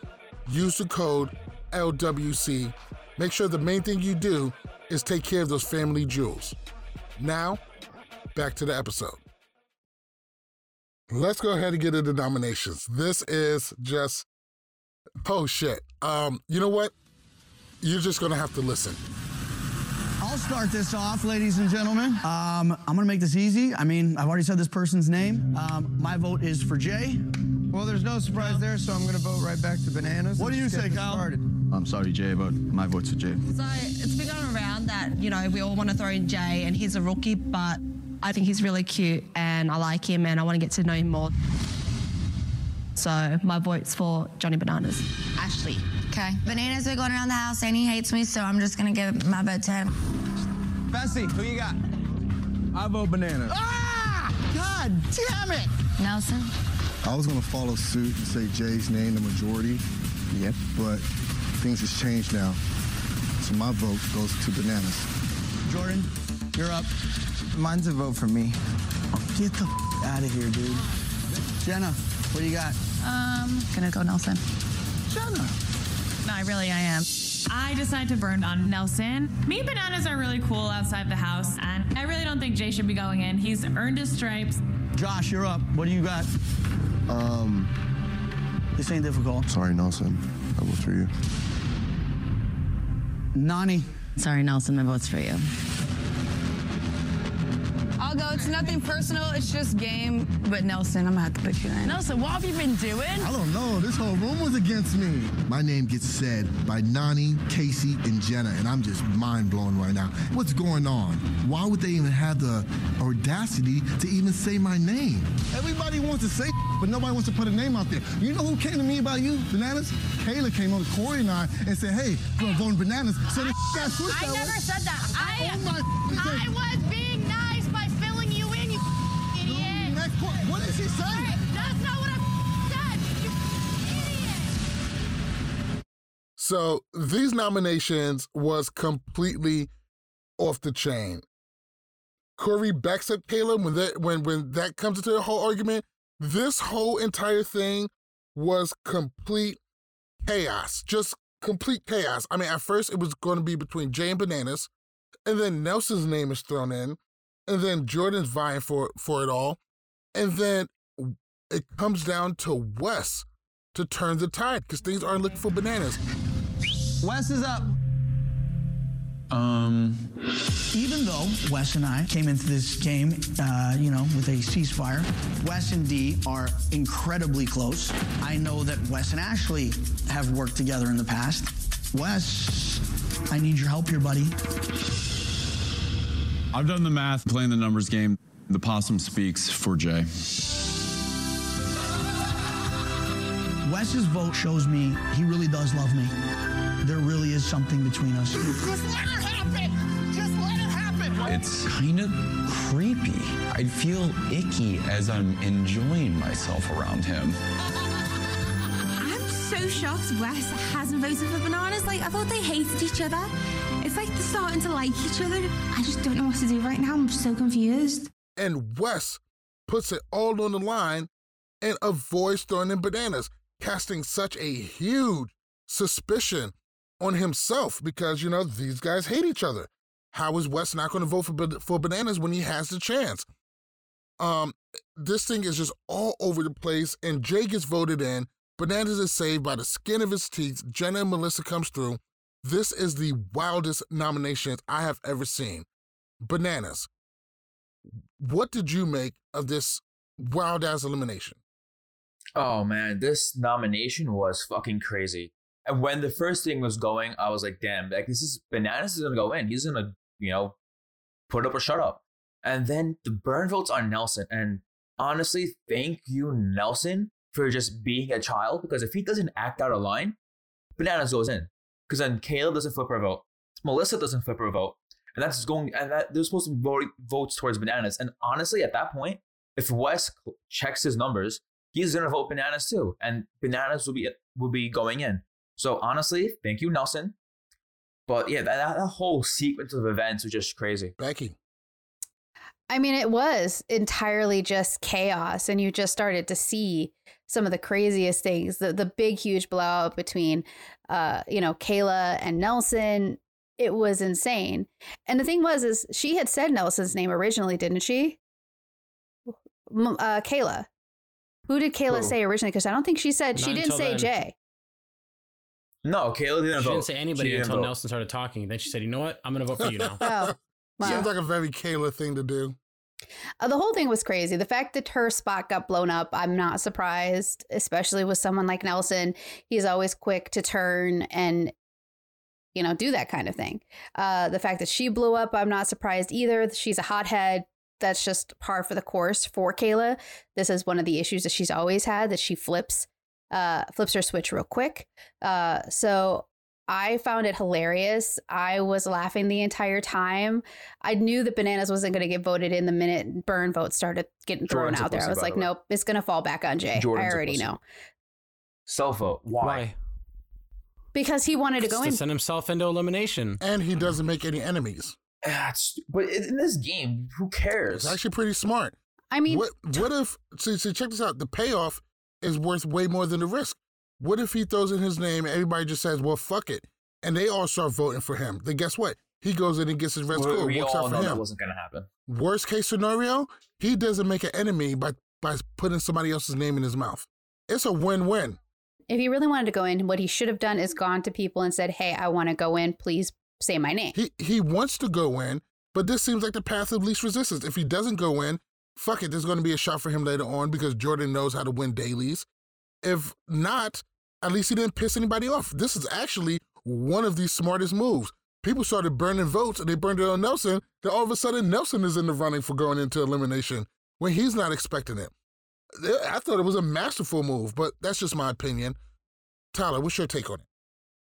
Use the code LWC. Make sure the main thing you do is take care of those family jewels. Now, back to the episode. Let's go ahead and get into nominations. This is just oh shit. Um, you know what? You're just gonna have to listen. I'll start this off, ladies and gentlemen. Um, I'm gonna make this easy. I mean, I've already said this person's name. Um, my vote is for Jay. Well, there's no surprise there, so I'm gonna vote right back to bananas. What do you say, Kyle? started. I'm sorry, Jay, but my vote's for Jay. So it's been going around that, you know, we all want to throw in Jay and he's a rookie, but I think he's really cute and I like him and I want to get to know him more. So my vote's for Johnny Bananas. Ashley. Okay. Bananas are going around the house and he hates me, so I'm just gonna give my vote to him. Fessy, who you got? I vote bananas. Ah! God damn it! Nelson. I was gonna follow suit and say Jay's name the majority. Yep. But things has changed now. So my vote goes to bananas. Jordan, you're up. Mine's a vote for me. Get the out of here, dude. Jenna, what do you got? Um, gonna go Nelson. Jenna. No, I really I am. I decide to burn on Nelson. Me and Bananas are really cool outside the house, and I really don't think Jay should be going in. He's earned his stripes. Josh, you're up. What do you got? Um, This ain't difficult. sorry, Nelson. I vote for you. Nany. Sorry, Nelson, my vote's for you. I'll go. It's nothing personal. It's just game. But Nelson, I'm gonna have to put you in. Nelson, what have you been doing? I don't know. This whole room was against me. My name gets said by Nany, Kaycee, and Jenna, and I'm just mind blown right now. What's going on? Why would they even have the audacity to even say my name? Everybody wants to say, but nobody wants to put a name out there. You know who came to me about you, Bananas? Kailah came on to Corey and I and said, hey, we're voting Bananas. So the got switched I that never way. said that. I, Oh my I was That's not what I said. You idiot. So these nominations was completely off the chain. Corey backs up Kailah when that when when that comes into the whole argument. This whole entire thing was complete chaos, just complete chaos. I mean, at first it was going to be between Jay and Bananas, and then Nelson's name is thrown in, and then Jordan's vying for for it all, and then it comes down to Wes to turn the tide because things aren't looking for Bananas. Wes is up. Um, Even though Wes and I came into this game, uh, you know, with a ceasefire, Wes and Dee are incredibly close. I know that Wes and Ashley have worked together in the past. Wes, I need your help here, buddy. I've done the math, playing the numbers game. The possum speaks for Jay. Wes's vote shows me he really does love me. There really is something between us. Just let it happen. Just let it happen. It's kind of creepy. I feel icky as I'm enjoying myself around him. I'm so shocked Wes hasn't voted for bananas. Like, I thought they hated each other. It's like they're starting to like each other. I just don't know what to do right now. I'm so confused. And Wes puts it all on the line and avoids throwing in bananas, casting such a huge suspicion on himself because, you know, these guys hate each other. How is Wes not going to vote for, for bananas when he has the chance? Um, this thing is just all over the place, and Jay gets voted in. Bananas is saved by the skin of his teeth. Jenna and Melissa comes through. This is the wildest nominations I have ever seen. Bananas. What did you make of this wild ass elimination? Oh man, this nomination was fucking crazy. And when the first thing was going, I was like, damn, like this is bananas is gonna go in. He's gonna, you know, put up or shut up. And then the burn votes on Nelson. And honestly, thank you, Nelson, for just being a child. Because if he doesn't act out of line, bananas goes in. Because then Kailah doesn't flip her vote. Melissa doesn't flip her vote. And that's going and that they're supposed to be voting votes towards bananas. And honestly, at that point, if Wes checks his numbers, he's gonna vote bananas too. And bananas will be will be going in. So honestly, thank you, Nelson. But yeah, that, that whole sequence of events was just crazy. Becky. I mean, it was entirely just chaos, and you just started to see some of the craziest things. The the big, huge blowout between, uh, you know, Kailah and Nelson. It was insane. And the thing was, is she had said Nelson's name originally, didn't she? Uh, Kailah. Who did Kailah Who? say originally? Because I don't think she said she didn't say then. Jay. No, Kailah didn't She vote. didn't say anybody She didn't until vote. Nelson started talking. Then she said, "You know what? I'm gonna vote for you now." Oh, wow. Seems like a very Kailah thing to do. Uh, the whole thing was crazy. The fact that her spot got blown up, I'm not surprised, especially with someone like Nelson. He's always quick to turn and, you know, do that kind of thing. Uh, the fact that she blew up, I'm not surprised either. She's a hothead. That's just par for the course for Kailah. This is one of the issues that she's always had that she flips, uh, flips her switch real quick. Uh, so I found it hilarious. I was laughing the entire time. I knew that bananas wasn't going to get voted in the minute burn vote started getting thrown Jordan's a out there. I was like, the way. nope, it's going to fall back on Jay. Jordan's I a already know Self vote. Why? because he wanted to go to in. send himself into elimination. And he doesn't make any enemies. Ah, That's, but in this game, who cares? It's actually pretty smart. I mean, what what if see, see check this out? The payoff is worth way more than the risk. What if he throws in his name and everybody just says, "Well, fuck it," and they all start voting for him? Then guess what? He goes in and gets his red we, score. we Works all out know for that him. wasn't gonna happen. Worst case scenario, he doesn't make an enemy by by putting somebody else's name in his mouth. It's a win-win. If he really wanted to go in, what he should have done is gone to people and said, hey, I want to go in. Please say my name. He he wants to go in, but this seems like the path of least resistance. If he doesn't go in, fuck it, there's going to be a shot for him later on because Jordan knows how to win dailies. If not, at least he didn't piss anybody off. This is actually one of the smartest moves. People started burning votes and they burned it on Nelson. Then all of a sudden, Nelson is in the running for going into elimination when he's not expecting it. I thought it was a masterful move, but that's just my opinion. Tyler, what's your take on it?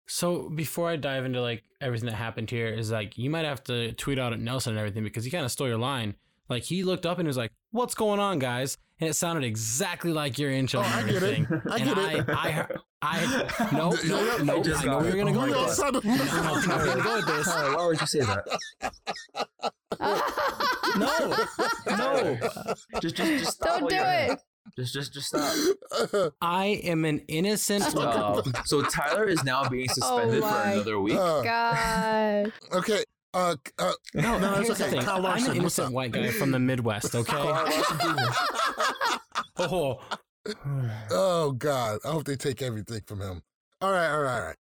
So before I dive into like everything that happened here, is like you might have to tweet out at Nelson and everything because he kind of stole your line. Like he looked up and was like, "What's going on, guys?" And it sounded exactly like your intro Oh, and I get it. I and get I, it. I, heard- I, no, no, Yeah, no, I I know we were gonna oh go We with this. sounded- No, no, we were gonna go with this. Tyler, why would you say that? No, no. Just, just, just stop. Don't do it. Just, just, just stop. I am an innocent. Uh, so Tyler is now being suspended for Oh my another week. Uh, God. okay. Uh, uh, No, no, here's it's okay. thing. Kyle I'm an innocent white guy from the Midwest. Okay. oh, Oh God! I hope they take everything from him. All right, all right, all right.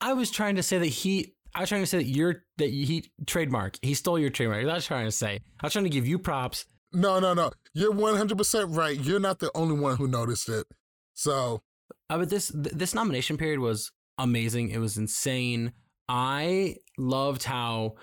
I was trying to say that he. I was trying to say that you're that he trademark. He stole your trademark. That's I was trying to say. I was trying to give you props. No, no, no. You're 100 percent right. You're not the only one who noticed it. So Uh, but this th- this nomination period was amazing. It was insane. I loved how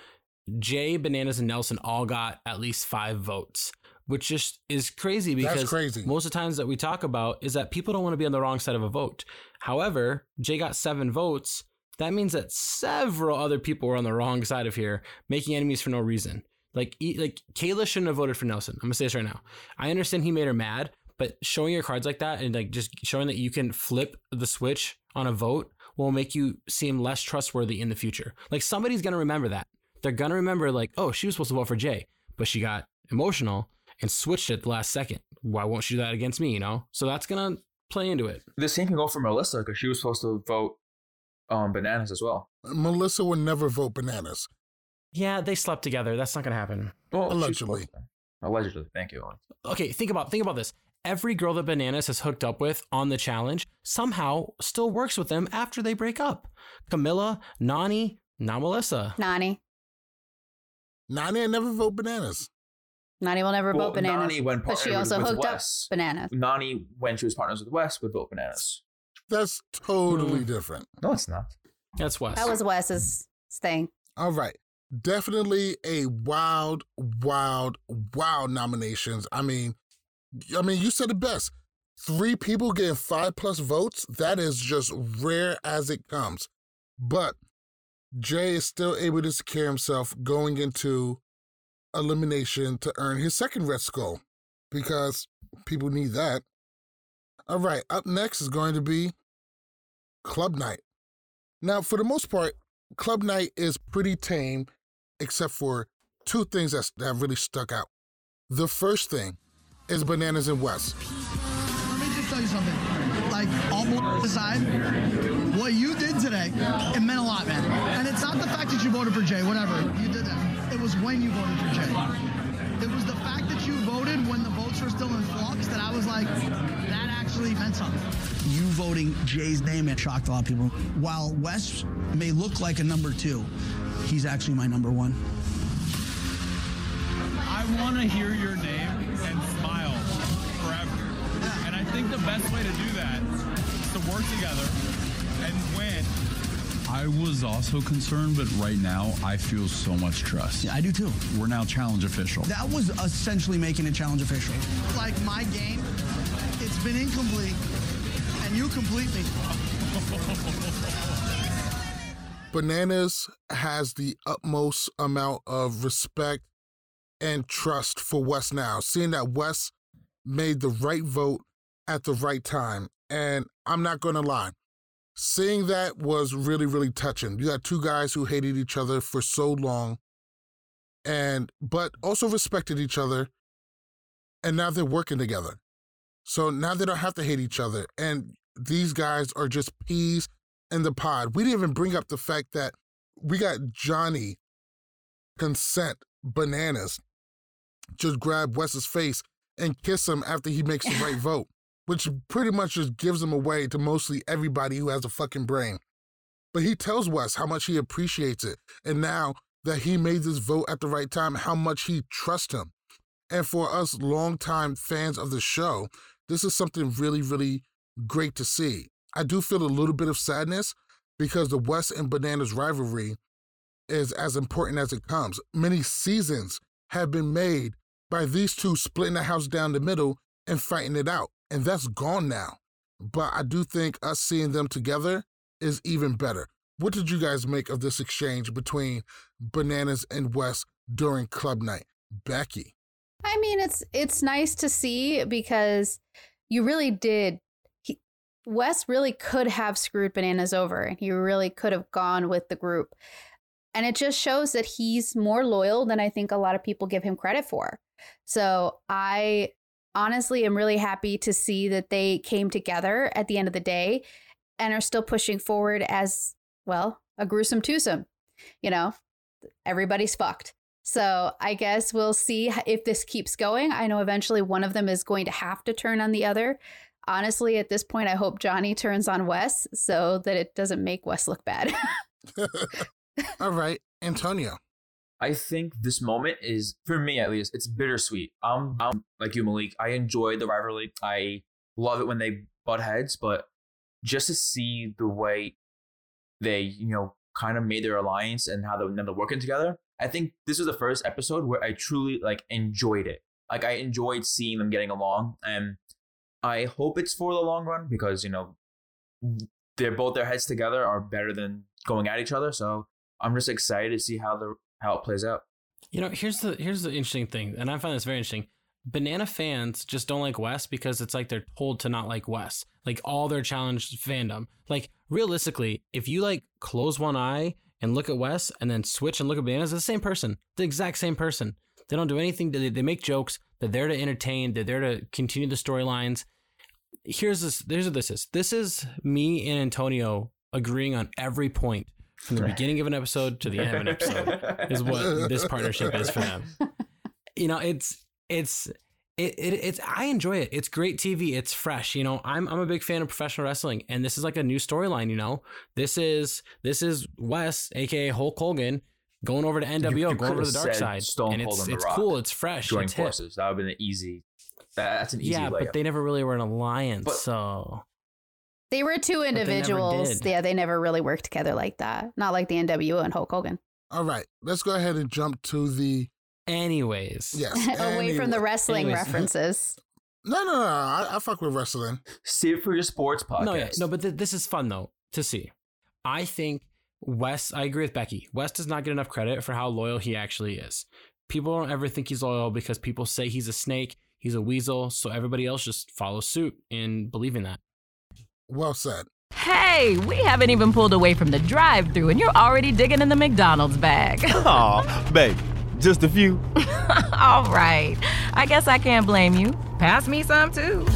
Jay, Bananas, and Nelson all got at least five votes, which just is crazy because crazy. most of the times that we talk about is that people don't want to be on the wrong side of a vote. However, Jay got seven votes. That means that several other people were on the wrong side of here, making enemies for no reason. Like, e- like Kailah shouldn't have voted for Nelson. I'm gonna say this right now. I understand he made her mad, but showing your cards like that and like just showing that you can flip the switch on a vote will make you seem less trustworthy in the future. Like somebody's gonna remember that. They're gonna remember like, oh, she was supposed to vote for Jay, but she got emotional and switched it the last second. Why won't she do that against me? You know? So that's gonna play into it. The same can go for Melissa because she was supposed to vote um, bananas as well. Melissa would never vote bananas. Yeah, they slept together. That's not gonna happen. Well, Allegedly. Allegedly. Thank you. Alex. Okay, think about think about this. Every girl that Bananas has hooked up with on the challenge somehow still works with them after they break up. Camila, Nany, not Melissa. Nany. Nany I never vote bananas. Nany will never Well, vote bananas. Nany, when but she also with hooked Wes, up bananas. Nany, when she was partners with Wes, would vote bananas. That's totally Hmm. different. No, it's not. That's Wes. That was Wes's thing. All right. Definitely a wild, wild, wild nominations. I mean, I mean, you said it best. Three people getting five plus votes, that is just rare as it comes. But Jay is still able to secure himself going into elimination to earn his second red skull because people need that. All right, up next is going to be Club Night. Now, for the most part, Club Night is pretty tame, except for two things that's, that really stuck out. The first thing is Bananas and Wes. Let me just tell you something. Like, all aside, what you did today, it meant a lot, man. And it's not the fact that you voted for Jay, whatever. You did that. It was when you voted for Jay. It was the fact that you voted when the votes were still in flux that I was like, that actually meant something. You voting Jay's name it shocked a lot of people. While Wes may look like a number two, he's actually my number one. I want to hear your name and smile forever. And I think the best way to do that is to work together and win. I was also concerned, but right now I feel so much trust. Yeah, I do too. We're now challenge official. That was essentially making it challenge official. Like my game, it's been incomplete, and you complete me. Bananas has the utmost amount of respect and trust for Wes now, seeing that Wes made the right vote at the right time. And I'm not going to lie, seeing that was really, really touching. You got two guys who hated each other for so long, and but also respected each other, and now they're working together. So now they don't have to hate each other, and these guys are just peas in the pod. We didn't even bring up the fact that we got Johnny consent bananas just grab Wes's face and kiss him after he makes the right vote, which pretty much just gives him away to mostly everybody who has a fucking brain. But he tells Wes how much he appreciates it, and now that he made this vote at the right time, how much he trusts him. And for us longtime fans of the show, this is something really, really great to see. I do feel a little bit of sadness because the Wes and Bananas rivalry is as important as it comes. Many seasons have been made by these two splitting the house down the middle and fighting it out. And that's gone now. But I do think us seeing them together is even better. What did you guys make of this exchange between Bananas and Wes during club night? Becky. I mean, it's it's nice to see because you really did. He, Wes really could have screwed Bananas over, and he really could have gone with the group. And it just shows that he's more loyal than I think a lot of people give him credit for. So I honestly am really happy to see that they came together at the end of the day and are still pushing forward as well a gruesome twosome. You know, everybody's fucked. So I guess we'll see if this keeps going. I know eventually one of them is going to have to turn on the other. Honestly, at this point, I hope Johnny turns on Wes so that it doesn't make Wes look bad. All right, Antonio. I think this moment is, for me at least, it's bittersweet. I'm, I'm like you, Malik. I enjoy the rivalry. I love it when they butt heads, but just to see the way they, you know, kind of made their alliance and how they're, they're working together, I think this was the first episode where I truly like enjoyed it. Like I enjoyed seeing them getting along, and I hope it's for the long run because you know they're both their heads together are better than going at each other. So I'm just excited to see how the how it plays out. You know, here's the here's the interesting thing, and I find this very interesting. Banana fans just don't like Wes because it's like they're told to not like Wes. Like all their challenged fandom. Like realistically, if you like close one eye and look at Wes and then switch and look at Bananas, it's the same person. The exact same person. They don't do anything. They, they make jokes. They're there to entertain. They're there to continue the storylines. Here's this. Here's what this is. This is me and Antonio agreeing on every point from the beginning of an episode to the end of an episode is what this partnership is for them. You know, it's it's it, it it's I enjoy it. It's great TV. It's fresh. You know, I'm I'm a big fan of professional wrestling, and this is like a new storyline. You know, this is this is Wes, aka Hulk Hogan, going over to NWO, You- you going over to the dark side, Stone and Cold it's and it's Rock cool. It's fresh. Join It's hip. forces. That would have been an easy. That's an easy Yeah, layup. but they never really were an alliance. But- so They were two individuals. did. Yeah, they never really worked together like that. Not like the NWO and Hulk Hogan. All right, let's go ahead and jump to the. Anyways. Yes. Away from the wrestling Anyways. Mm-hmm. references. No, no, no. I, I fuck with wrestling. Save it for your sports podcast. No, yeah, no, but th- this is fun though to see. I think Wes. I agree with Becky. Wes does not get enough credit for how loyal he actually is. People don't ever think he's loyal because people say he's a snake, he's a weasel, so everybody else just follows suit in believing that. Well said. Hey, we haven't even pulled away from the drive thru and you're already digging in the McDonald's bag. Aw, babe, just a few. All right. I guess I can't blame you. Pass me some too.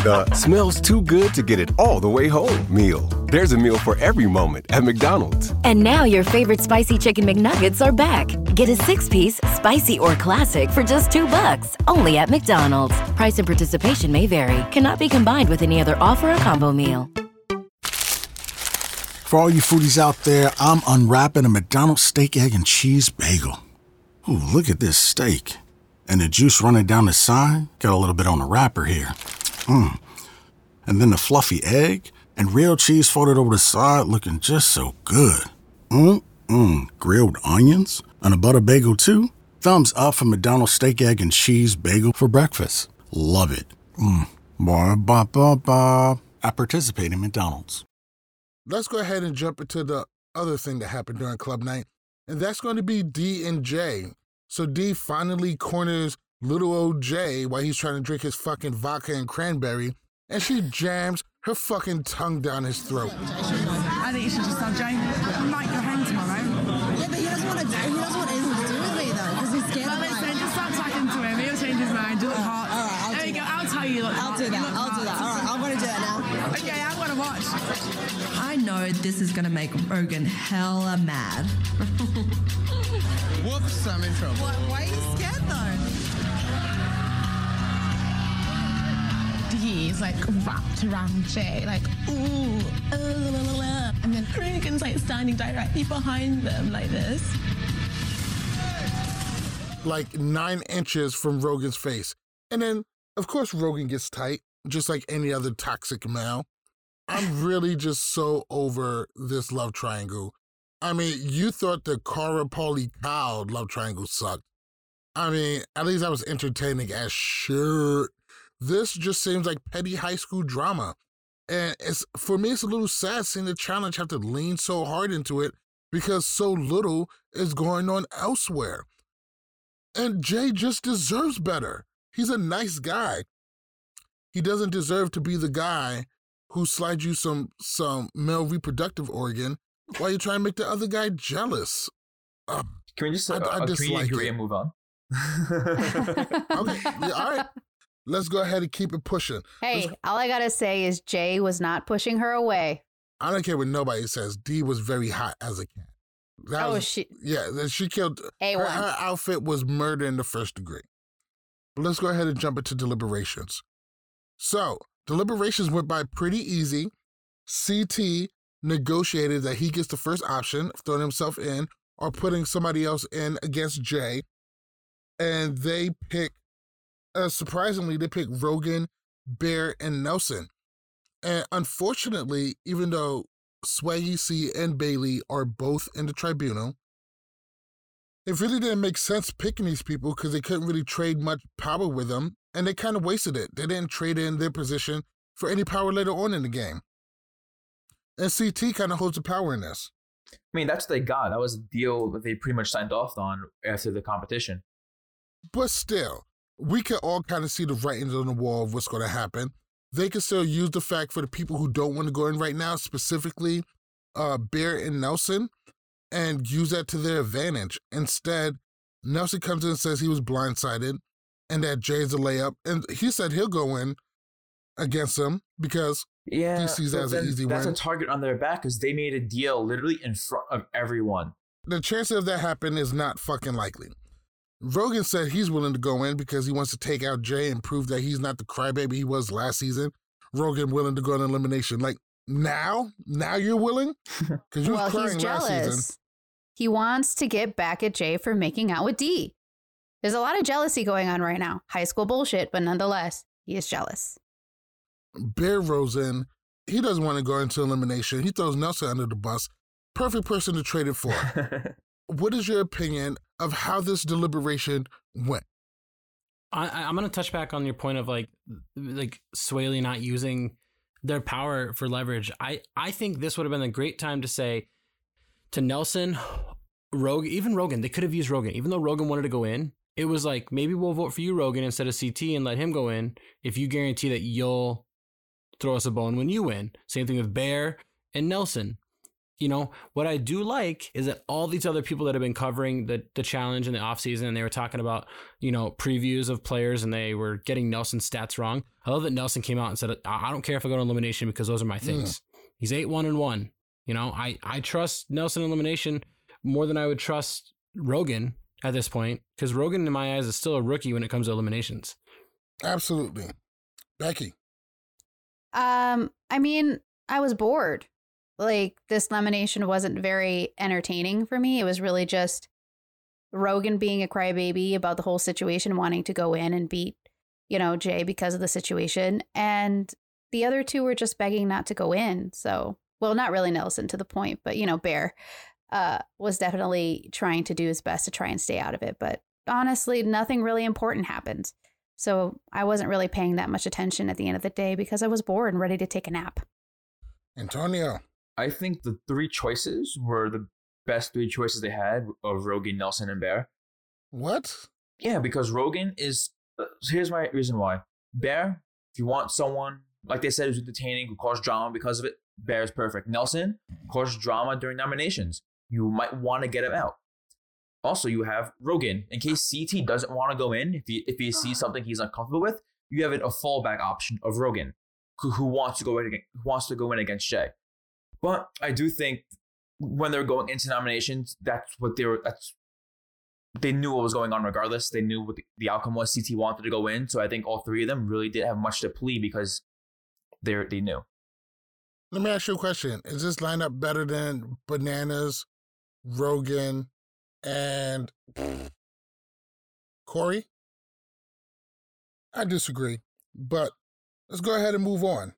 The smells too good to get it all the way home meal. There's a meal for every moment at McDonald's. And now your favorite spicy chicken McNuggets are back. Get a six-piece, spicy or classic for just two bucks, only at McDonald's. Price and participation may vary. Cannot be combined with any other offer or combo meal. For all you foodies out there, I'm unwrapping a McDonald's steak, egg, and cheese bagel. Ooh, look at this steak. And the juice running down the side. Got a little bit on the wrapper here. Mmm. And then the fluffy egg and real cheese folded over the side looking just so good. Mmm, mmm. Grilled onions and a butter bagel too. Thumbs up for McDonald's steak, egg, and cheese bagel for breakfast. Love it. Mmm. Ba ba ba ba. I participate in McDonald's. Let's go ahead and jump into the other thing that happened during club night, and that's going to be Dee and Jay. So Dee finally corners little old Jay while he's trying to drink his fucking vodka and cranberry, and she jams her fucking tongue down his throat. I think you should just tell Jay, we might go home tomorrow. Yeah, but he doesn't want to. He doesn't want anything to do with me though, because he's scared. Well, of, listen, like- just start talking to him. He'll change his mind. You look hot. all right, I'll there do you go. I'll tell you. you I'll do that. I'll do that. All right, I'm gonna do that now. Okay, I'm gonna watch. I know this is gonna make Rogan hella mad. Whoops, I'm in trouble. What, why are you scared though? He's like wrapped around Jay, like ooh, uh, la, la, la, la. and then Rogan's like standing directly behind them like this. like nine inches from Rogan's face. And then, of course, Rogan gets tight, just like any other toxic male. I'm really just so over this love triangle. I mean, you thought the Cara Paulie Kyle love triangle sucked. I mean, at least that was entertaining as shit. This just seems like petty high school drama. And it's for me, it's a little sad seeing the challenge have to lean so hard into it because so little is going on elsewhere. And Jay just deserves better. He's a nice guy. He doesn't deserve to be the guy who slides you some some male reproductive organ while you try to make the other guy jealous. Ugh, Can we just I- uh, I uh, can we dislike agree it. and move on? okay, yeah, all right. Let's go ahead and keep it pushing. Hey, all I gotta say is Jay was not pushing her away. I don't care what nobody says. Dee was very hot as a cat. That Oh, was, she- Yeah, that she killed. A1. Her, her outfit was murder in the first degree. But let's go ahead and jump into deliberations. So, deliberations went by pretty easy. CT negotiated that he gets the first option throwing himself in or putting somebody else in against Jay. And they pick, uh, surprisingly, they pick Rogan, Bear, and Nelson. And unfortunately, even though Swaggy C and Bayleigh are both in the tribunal, it really didn't make sense picking these people because they couldn't really trade much power with them, and they kind of wasted it. They didn't trade in their position for any power later on in the game. And CT kind of holds the power in this. I mean, that's what they got. That was a deal that they pretty much signed off on after the competition. But still, we can all kind of see the writings on the wall of what's going to happen. They can still use the fact for the people who don't want to go in right now, specifically uh, Bear and Nelson, and use that to their advantage. Instead, Nelson comes in and says he was blindsided and that Jay's a layup. And he said he'll go in against him because Yeah, he sees that as an then easy that's win. a target on their back because they made a deal literally in front of everyone. the chance of that happening is not fucking likely. Rogan said he's willing to go in because he wants to take out Jay and prove that he's not the crybaby he was last season. Rogan willing to go on elimination. Like now, now you're willing because you well, was crying he's last season. jealous. He wants to get back at Jay for making out with Dee. There's a lot of jealousy going on right now. High school bullshit, but nonetheless, he is jealous. Bear Rosen, he doesn't want to go into elimination. He throws Nelson under the bus. Perfect person to trade it for. what is your opinion of how this deliberation went? I, I- I'm gonna touch back on your point of like like Swaley not using their power for leverage. I I think this would have been a great time to say to Nelson, Rogan, even Rogan. They could have used Rogan, even though Rogan wanted to go in. It was like maybe we'll vote for you, Rogan, instead of CT, and let him go in if you guarantee that you'll throw us a bone when you win. Same thing with Bear and Nelson. You know, what I do like is that all these other people that have been covering the, the challenge in the offseason and they were talking about, you know, previews of players and they were getting Nelson's stats wrong. I love that Nelson came out and said, I don't care if I go to elimination because those are my things. He's 8 1 and 1. You know, I, I trust Nelson elimination more than I would trust Rogan at this point because Rogan, in my eyes, is still a rookie when it comes to eliminations. Absolutely. Becky. Um, I mean, I was bored. Like this nomination wasn't very entertaining for me. It was really just Rogan being a crybaby about the whole situation, wanting to go in and beat, you know, Jay because of the situation. And the other two were just begging not to go in. So, well, not really Nelson to the point, but you know, Bear uh, was definitely trying to do his best to try and stay out of it. But honestly, nothing really important happened. So I wasn't really paying that much attention at the end of the day because I was bored and ready to take a nap. Antonio. I think the three choices were the best three choices they had of Rogan, Nelson, and Bear. What? Yeah, because Rogan is. Uh, so here's my reason why. Bear, if you want someone like they said who's entertaining, who caused drama because of it, Bear is perfect. Nelson caused drama during nominations. You might want to get him out. Also, you have Rogan in case CT doesn't want to go in. If he if he sees uh-huh. something he's uncomfortable with, you have a fallback option of Rogan, who, who wants to go in against, who wants to go in against Jay. But I do think when they're going into nominations, that's what they were. That's they knew what was going on regardless. They knew what the, the outcome was. CT wanted to go in, so I think all three of them really didn't have much to plea because they they knew. Let me ask you a question. Is this lineup better than Bananas, Rogan, and Corey? I disagree, but let's go ahead and move on.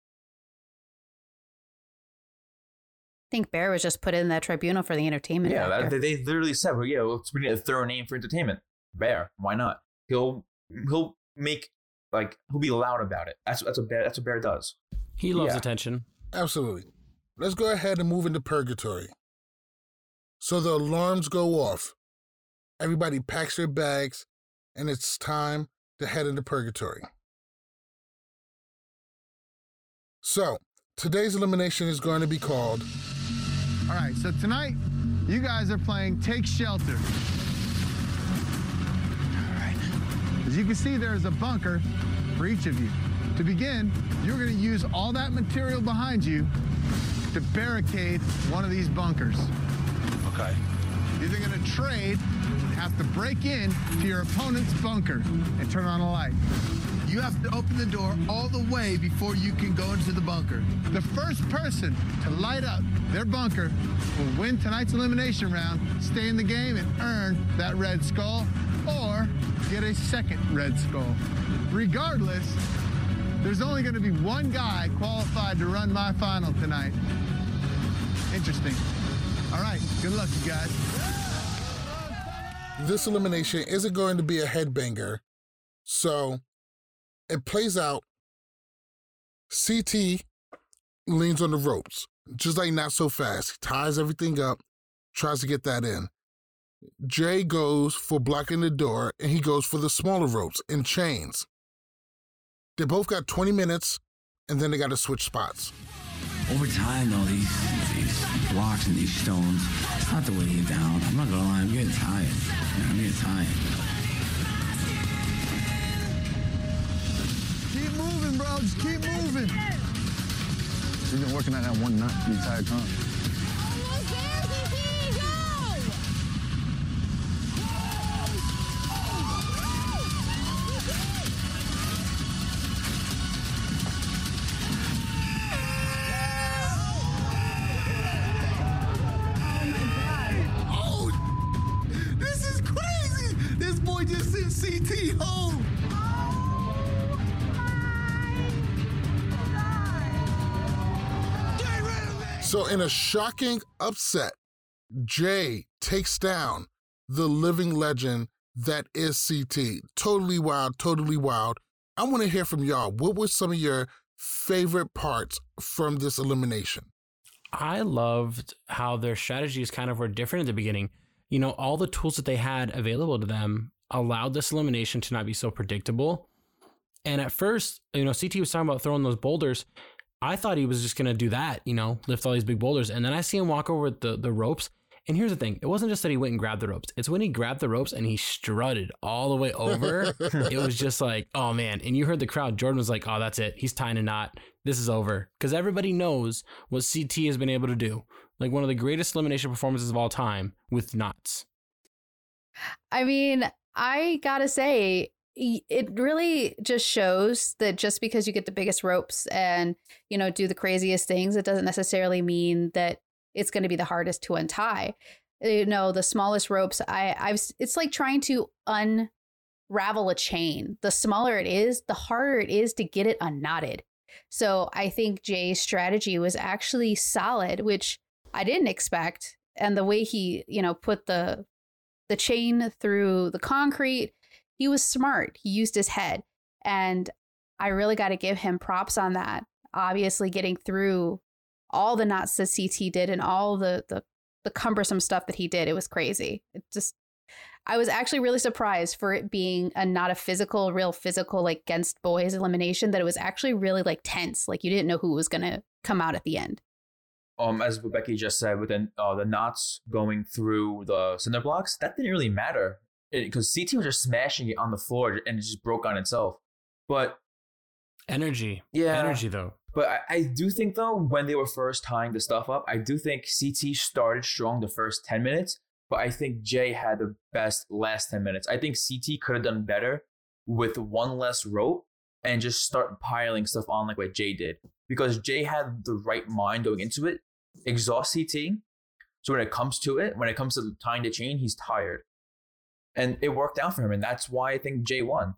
I think Bear was just put in that tribunal for the entertainment. Yeah, that, they, they literally said, "Well, yeah, let's we need to throw a name for entertainment." Bear, why not? He'll he'll make like he'll be loud about it. That's that's what bear that's what bear does. He loves Yeah. attention. Absolutely. Let's go ahead and move into purgatory. So the alarms go off. Everybody packs their bags, and it's time to head into purgatory. So, today's elimination is going to be called All right, so tonight, you guys are playing Take Shelter. All right. As you can see, there is a bunker for each of you. To begin, you're going to use all that material behind you to barricade one of these bunkers. Okay. You're either going to trade, and have to break in to your opponent's bunker and turn on a light. You have to open the door all the way before you can go into the bunker. The first person to light up their bunker will win tonight's elimination round, stay in the game, and earn that red skull, or get a second red skull. Regardless, there's only going to be one guy qualified to run my final tonight. Interesting. All right, good luck, you guys. this elimination isn't going to be a headbanger. So it plays out. CT leans on the ropes, just like not so fast. He ties everything up, tries to get that in. Jay goes for blocking the door, and he goes for the smaller ropes and chains. They both got 20 minutes, and then they got to switch spots. Over time, though, these, these blocks and these stones, it's not the way you down. I'm not gonna lie, I'm getting tired. Yeah, I'm getting tired. Keep moving, bro. Just keep moving. We've been working on that one nut the entire time. So, in a shocking upset, Jay takes down the living legend that is CT. Totally wild, totally wild. I want to hear from y'all. What were some of your favorite parts from this elimination? I loved how their strategies kind of were different at the beginning. You know, all the tools that they had available to them allowed this elimination to not be so predictable. And at first, you know, CT was talking about throwing those boulders. I thought he was just gonna do that, you know, lift all these big boulders, and then I see him walk over the the ropes. And here's the thing: it wasn't just that he went and grabbed the ropes; it's when he grabbed the ropes and he strutted all the way over. it was just like, oh man! And you heard the crowd. Jordan was like, "Oh, that's it. He's tying a knot. This is over." Because everybody knows what CT has been able to do, like one of the greatest elimination performances of all time with knots. I mean, I gotta say, y- it really just shows that just because you get the biggest ropes and you know do the craziest things, it doesn't necessarily mean that it's going to be the hardest to untie. You know, the smallest ropes, I, I've, it's like trying to unravel a chain. The smaller it is, the harder it is to get it unknotted. So I think Jay's strategy was actually solid, which I didn't expect. And the way he, you know, put the the chain through the concrete, he was smart. He used his head. And I really got to give him props on that. Obviously, getting through all the knots that CT did and all the, the the cumbersome stuff that he did, it was crazy. It just I was actually really surprised for it being a not a physical, real physical, like against boys elimination, that it was actually really like tense. Like you didn't know who was gonna come out at the end. Um, as Becky just said, within uh, the knots going through the cinder blocks, that didn't really matter because CT was just smashing it on the floor and it just broke on itself. But Energy, Yeah. energy though. But I, I do think though, when they were first tying the stuff up, I do think CT started strong the first 10 minutes, but I think Jay had the best last 10 minutes. I think CT could have done better with one less rope and just start piling stuff on like what Jay did. Because Jay had the right mind going into it, exhaust CT. So when it comes to it, when it comes to tying the chain, he's tired. And it worked out for him, and that's why I think Jay won.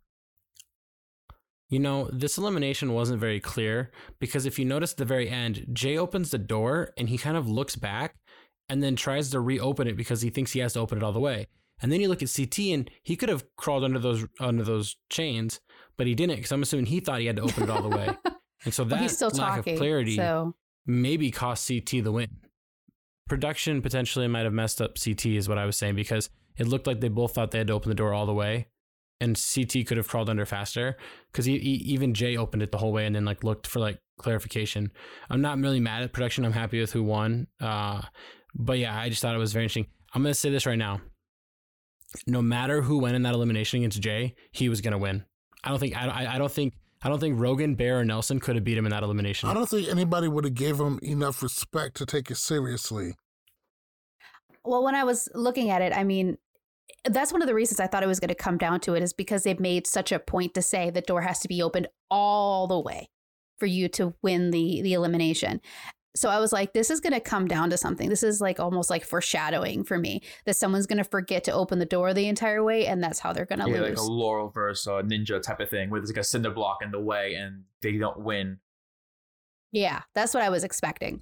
You know, this elimination wasn't very clear because if you notice at the very end, Jay opens the door and he kind of looks back and then tries to reopen it because he thinks he has to open it all the way. And then you look at CT and he could have crawled under those under those chains, but he didn't because I'm assuming he thought he had to open it all the way. And so Well, that still lack talking, of clarity so- maybe cost CT the win. Production potentially might have messed up CT is what I was saying because it looked like they both thought they had to open the door all the way and CT could have crawled under faster because he, he, even Jay opened it the whole way and then like looked for like clarification. I'm not really mad at production. I'm happy with who won. Uh, but yeah, I just thought it was very interesting. I'm gonna say this right now. No matter who went in that elimination against Jay, he was gonna win. I don't think I, I, I don't think I don't think Rogan, Bear, or Nelson could have beat him in that elimination. I don't think anybody would have gave him enough respect to take it seriously. Well, when I was looking at it, I mean, that's one of the reasons I thought it was going to come down to it is because they've made such a point to say the door has to be opened all the way for you to win the the elimination. So I was like, this is going to come down to something. This is like almost like foreshadowing for me that someone's going to forget to open the door the entire way, and that's how they're going to yeah, lose. like a Laurel versus a Ninja type of thing, where there's like a cinder block in the way and they don't win. yeah, that's what I was expecting.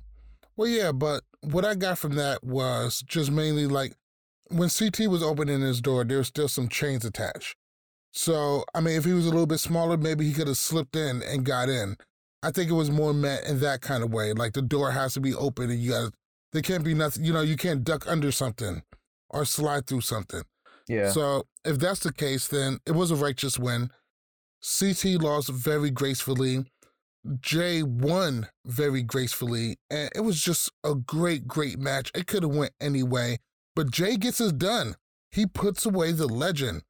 Well, yeah, but what I got from that was just mainly like when CT was opening his door, there was still some chains attached. So, I mean, if he was a little bit smaller, maybe he could have slipped in and got in. I think it was more meant in that kind of way. Like the door has to be open and you got, there can't be nothing, you know, you can't duck under something or slide through something. Yeah. So, if that's the case, then it was a righteous win. CT lost very gracefully. Jay won very gracefully, and it was just a great, great match. It could have went any way, but Jay gets it done. He puts away the legend,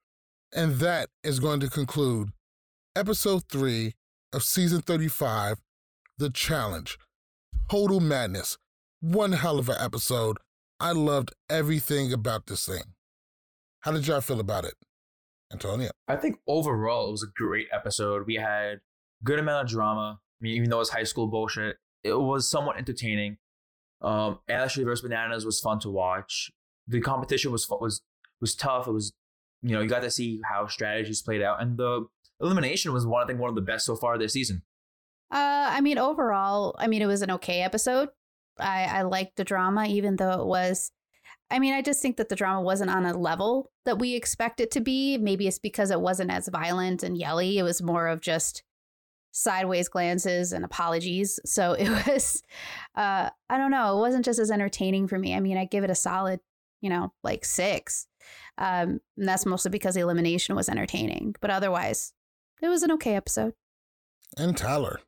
and that is going to conclude episode three of season thirty-five, the challenge. Total madness. One hell of an episode. I loved everything about this thing. How did y'all feel about it, Antonio? I think overall it was a great episode. We had good amount of drama. I mean, even though it's high school bullshit, it was somewhat entertaining. Um, Ashley versus Bananas was fun to watch. The competition was was was tough. It was, you know, you got to see how strategies played out, and the elimination was one I think one of the best so far this season. Uh, I mean, overall, I mean, it was an okay episode. I, I liked the drama, even though it was. I mean, I just think that the drama wasn't on a level that we expect it to be. Maybe it's because it wasn't as violent and yelly. It was more of just sideways glances and apologies. So it was, uh, I don't know, it wasn't just as entertaining for me. I mean, I give it a solid, you know, like six. Um, and that's mostly because the elimination was entertaining. But otherwise, it was an okay episode. And Tyler.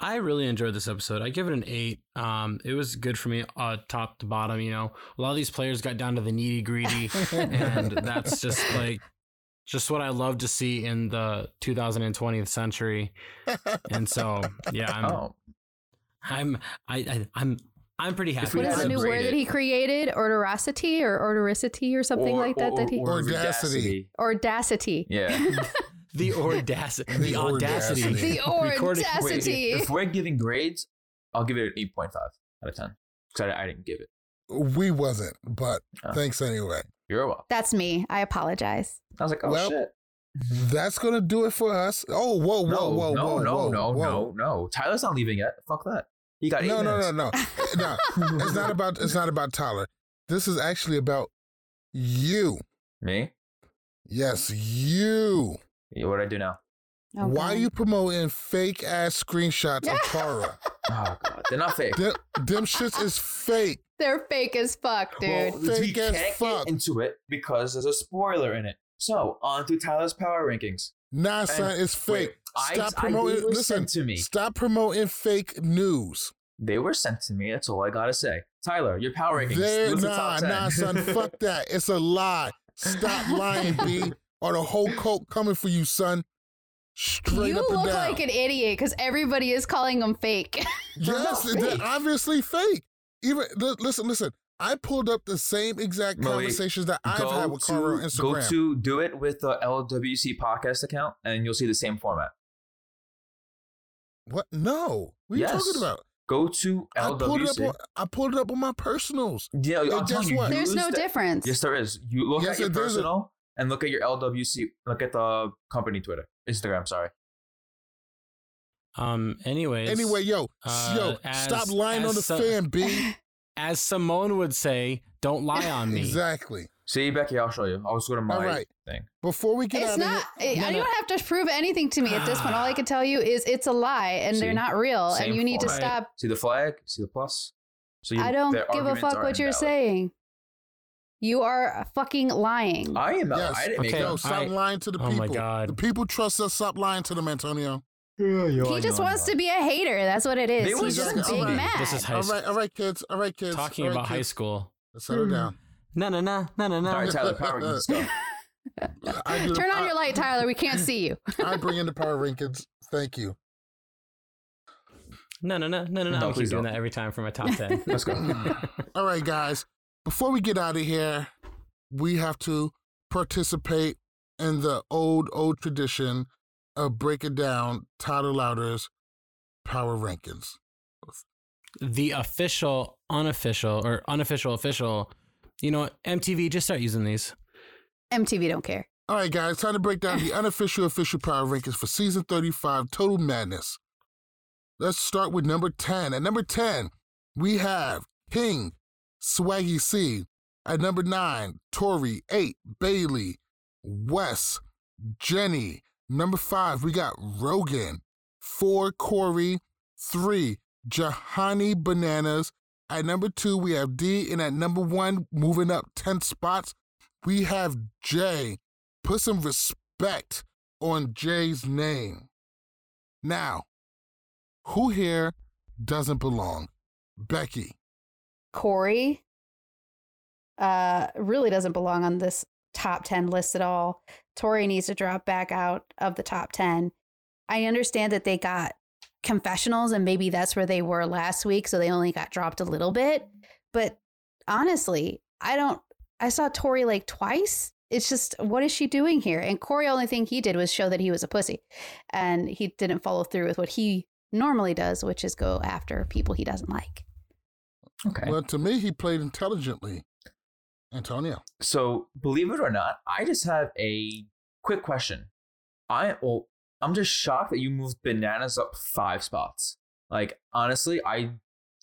I really enjoyed this episode. I give it an eight. Um, it was good for me, uh, top to bottom. You know, a lot of these players got down to the nitty gritty, and that's just like just what I love to see in the 2020th century. And so, yeah, I'm, Oh. I'm, I, I, I'm, I'm pretty happy. What is the new word that he created? Orderosity or ordericity or something Or- like that? or- that he or Audacity. Audacity. Yeah. the audacity, the audacity, The audacity. Wait, if we're giving grades, I'll give it an eight point five out of ten because I, I didn't give it. We wasn't, but Oh. thanks anyway. You're welcome. That's me. I apologize. I was like, oh Well, shit. That's gonna do it for us. Oh, whoa, whoa, no, whoa, no, whoa, no, whoa, no, whoa. no, no. Tyler's not leaving yet. Fuck that. He got eight No, no, no, no, eh, no. It's not about. It's not about Tyler. This is actually about you. Me? Yes, you. Yeah, what do I do now? Why are you promoting fake ass screenshots of Tara? Oh god, they're not fake. Them, them shits is fake. They're fake as fuck, dude. Well, we Fake as can't fuck. get into it because there's a spoiler in it. So on to Tyler's power rankings. Nah, And- son, it's fake. wait, Stop I- promoting. they were listen, to me. stop promoting fake news. They were sent to me. That's all I gotta say. Tyler, your power rankings. There, What's the nah, top 10? nah, son, fuck that. It's a lie. Stop lying, B. Or the whole coke coming for you, son. Straight you up and look down. like an idiot because everybody is calling them fake. Yes, they're obviously fake. Even listen, listen. I pulled up the same exact No, wait. conversations that I've had with Carl on Instagram. go to do it with the LWC podcast account, and you'll see the same format. what? No. What are Yes. you talking about? Go to I pulled it up. On, I pulled it up on my personals. Yeah, And I'm guess you, what? There's no the- difference. Yes, there is. You look Yes, at your there's a- personal and look at your LWC. Look at the company Twitter, Instagram. Sorry. Um. Anyways. Anyway, yo, uh, yo, as- stop lying on the so- fan, B. As Simone would say, "Don't lie on me." exactly. See, Becky, I'll show you. I'll just go to my All right. thing. Before we get It's out not. of here, I, you don't have to prove anything to me at this point. All I can tell you is it's a lie, and they're not real, Same and you need to stop. See the flag? See the plus? So you, I don't give a fuck what you're invalid. saying. You are fucking lying. I am. yes. I didn't Okay. yo, them. stop I- lying to the Oh people. my God. The people trust us. Stop lying to them, Antonio. He just wants to be a hater. That's what it is. They He's just just- big Alright. mad. This is high All school. right, all right, kids. All right, kids. Talking all right, about high school. Let's settle hmm. down. No, no, no, no, no, no. All right, Tyler, power rankings. Do Turn on I- your light, Tyler. We can't see you. I bring in the power rankings. Thank you. No, no, no, no, no, no. No, I keep doing that every time for my top ten. Let's go. All right, guys. Before we get out of here, we have to participate in the old, old tradition of breaking down Tyler Louder's power rankings. the official, unofficial, or unofficial, official. You know what? MTV, just start using these. MTV don't care. All right, guys, time to break down the unofficial official power rankings for season 35 Total Madness. Let's start with number 10. At number 10, we have King, Swaggy C. At number 9, Tori, 8, Bayleigh, Wes, Jenny. Number 5, we got Rogan. 4, Cory. 3, Johnny Bananas. At number 2, we have Dee. And at number 1, moving up 10 spots, we have Jay. Put some respect on Jay's name. Now, who here doesn't belong? Becky. Cory uh, really doesn't belong on this top 10 list at all. Tori needs to drop back out of the top 10. I understand that they got confessionals and maybe that's where they were last week. So they only got dropped a little bit. But honestly, I don't, I saw Tori like twice. It's just, what is she doing here? And Cory, only thing he did was show that he was a pussy. And he didn't follow through with what he normally does, which is go after people he doesn't like. Okay. Well, to me, he played intelligently. Antonio. So, believe it or not, I just have a quick question. I well, I'm just shocked that you moved bananas up five spots. Like honestly, I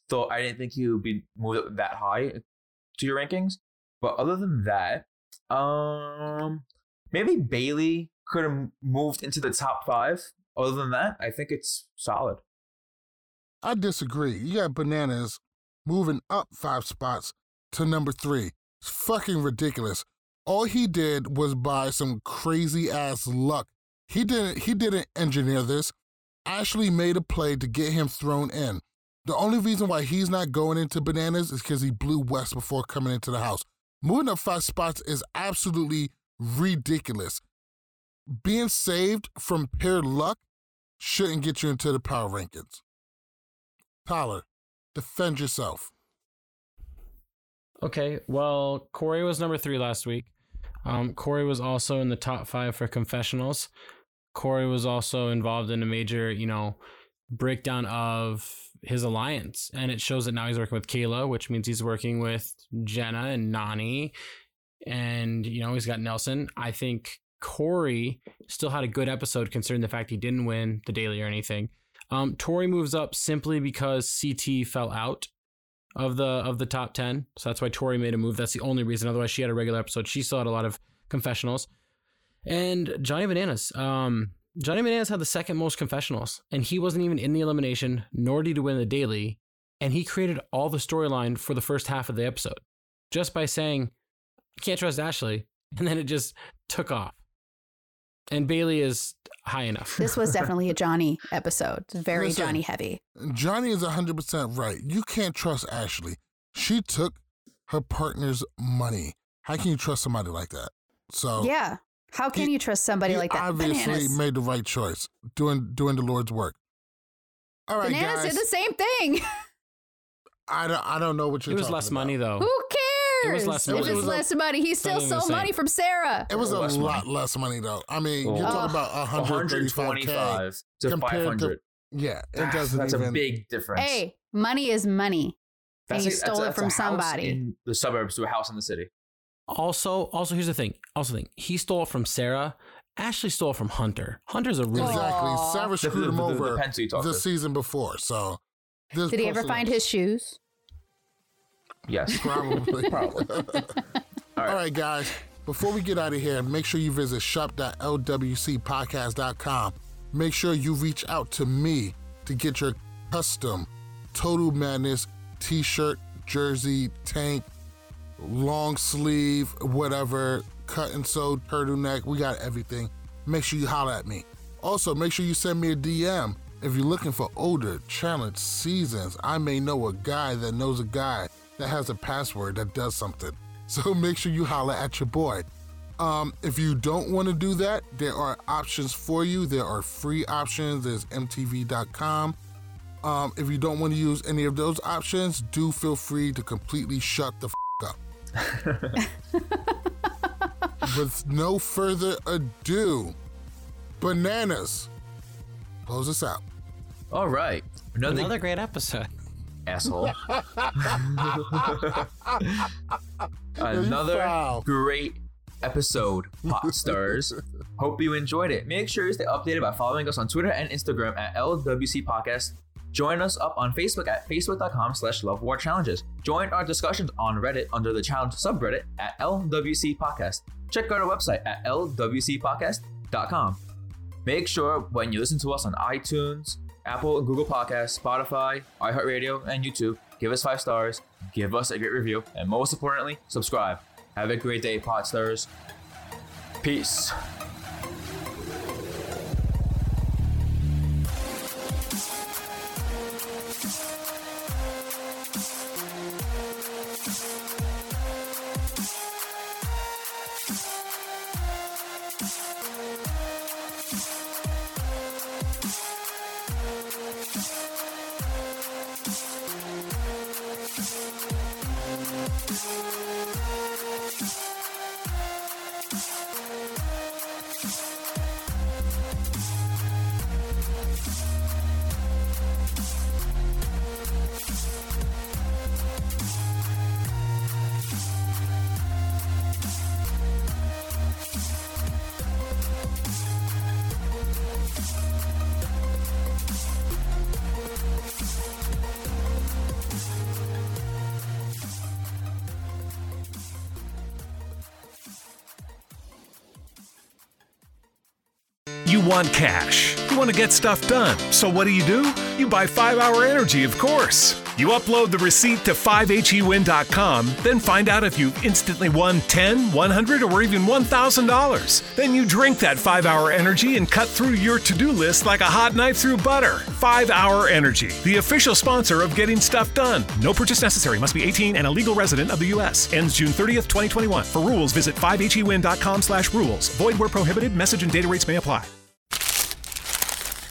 thought I didn't think he would be moved up that high to your rankings. But other than that, um, maybe Bayleigh could have moved into the top five. Other than that, I think it's solid. I disagree. You got bananas moving up five spots to number three. It's fucking ridiculous. All he did was buy some crazy ass luck. He didn't he didn't engineer this. Ashley made a play to get him thrown in. The only reason why he's not going into bananas is because he blew Wes before coming into the house. Moving up five spots is absolutely ridiculous. Being saved from pure luck shouldn't get you into the power rankings. Tyler, defend yourself. Okay, well, Cory was number three last week. Um, Cory was also in the top five for confessionals. Cory was also involved in a major, you know, breakdown of his alliance, and it shows that now he's working with Kailah, which means he's working with Jenna and Nany, and you know he's got Nelson. I think Cory still had a good episode considering the fact he didn't win the daily or anything. Um, Tori moves up simply because CT fell out of the of the top 10 so that's why tori made a move. That's the only reason. Otherwise she had a regular episode. She still had a lot of confessionals. And johnny bananas um johnny bananas had the second most confessionals and he wasn't even in the elimination nor did he win the daily and he created all the storyline for the first half of the episode just by saying can't trust ashley and then it just took off. And Bayleigh is high enough This was definitely a Johnny episode. Very Listen, Johnny heavy. Johnny is 100% right. You can't trust Ashley. She took her partner's money. How can you trust somebody like that? So yeah. How can you trust somebody he like that? obviously Bananas. made the right choice doing doing the Lord's work. All right, Bananas guys. did the same thing. I don't, I don't know what you're it was less about. money though Who cares? It was less It money. was It was a- money. He still not stole money from Sarah. It was a Less lot money. less money though. I mean, you're Oh. talking about 135k 125 to compared 500. yeah, it That's- doesn't That's even. a big difference. Hey, money is money. That's and you a- stole that's a- it that's from a house somebody. in the suburbs to a house in the city. Also, also here's the thing. Also, thing he stole it from Sarah. Ashley stole it from Hunter. Hunter's a really Exactly. Sarah screwed the- him the- the over pencil you talked the season before. So, this Did he ever find his shoes? Yes. Probably. Probably. All right. guys. Before we get out of here, make sure you visit shop.lwcpodcast.com. Make sure you reach out to me to get your custom Total Madness t shirt, jersey, tank, long sleeve, whatever, cut and sew, turtleneck. We got everything. Make sure you holler at me. Also, make sure you send me a DM if you're looking for older challenge seasons. I may know a guy that knows a guy that has a password that does something. So make sure you holler at your boy. Um, if you don't want to do that, there are options for you. There are free options. There's MTV.com. Um, if you don't want to use any of those options, do feel free to completely shut the f- up. With no further ado, bananas. Close us out. All right. Another, Another great episode. Asshole. Another great episode, Pot Stars. Hope you enjoyed it. Make sure you stay updated by following us on Twitter and Instagram at LWC Podcast. Join us up on Facebook at facebook.com slash love war challenges. Join our discussions on Reddit under the challenge subreddit at LWC Podcast. Check out our website at lwcpodcast.com. Make sure when you listen to us on iTunes, Apple and Google Podcasts, Spotify, iHeartRadio, and YouTube, give us five stars, give us a great review, and most importantly, subscribe. Have a great day, Pot Stars. Peace. Want cash. You want to get stuff done. So what do you do? You buy 5 Hour Energy, of course. You upload the receipt to 5hewin.com, then find out if you instantly won 10, 100, or even $1,000. Then you drink that 5 Hour Energy and cut through your to do list like a hot knife through butter. 5 Hour Energy, the official sponsor of Getting Stuff Done. No purchase necessary, must be 18 and a legal resident of the U.S. Ends June 30th, 2021. For rules, visit 5hewin.com slash rules. Void where prohibited, message and data rates may apply.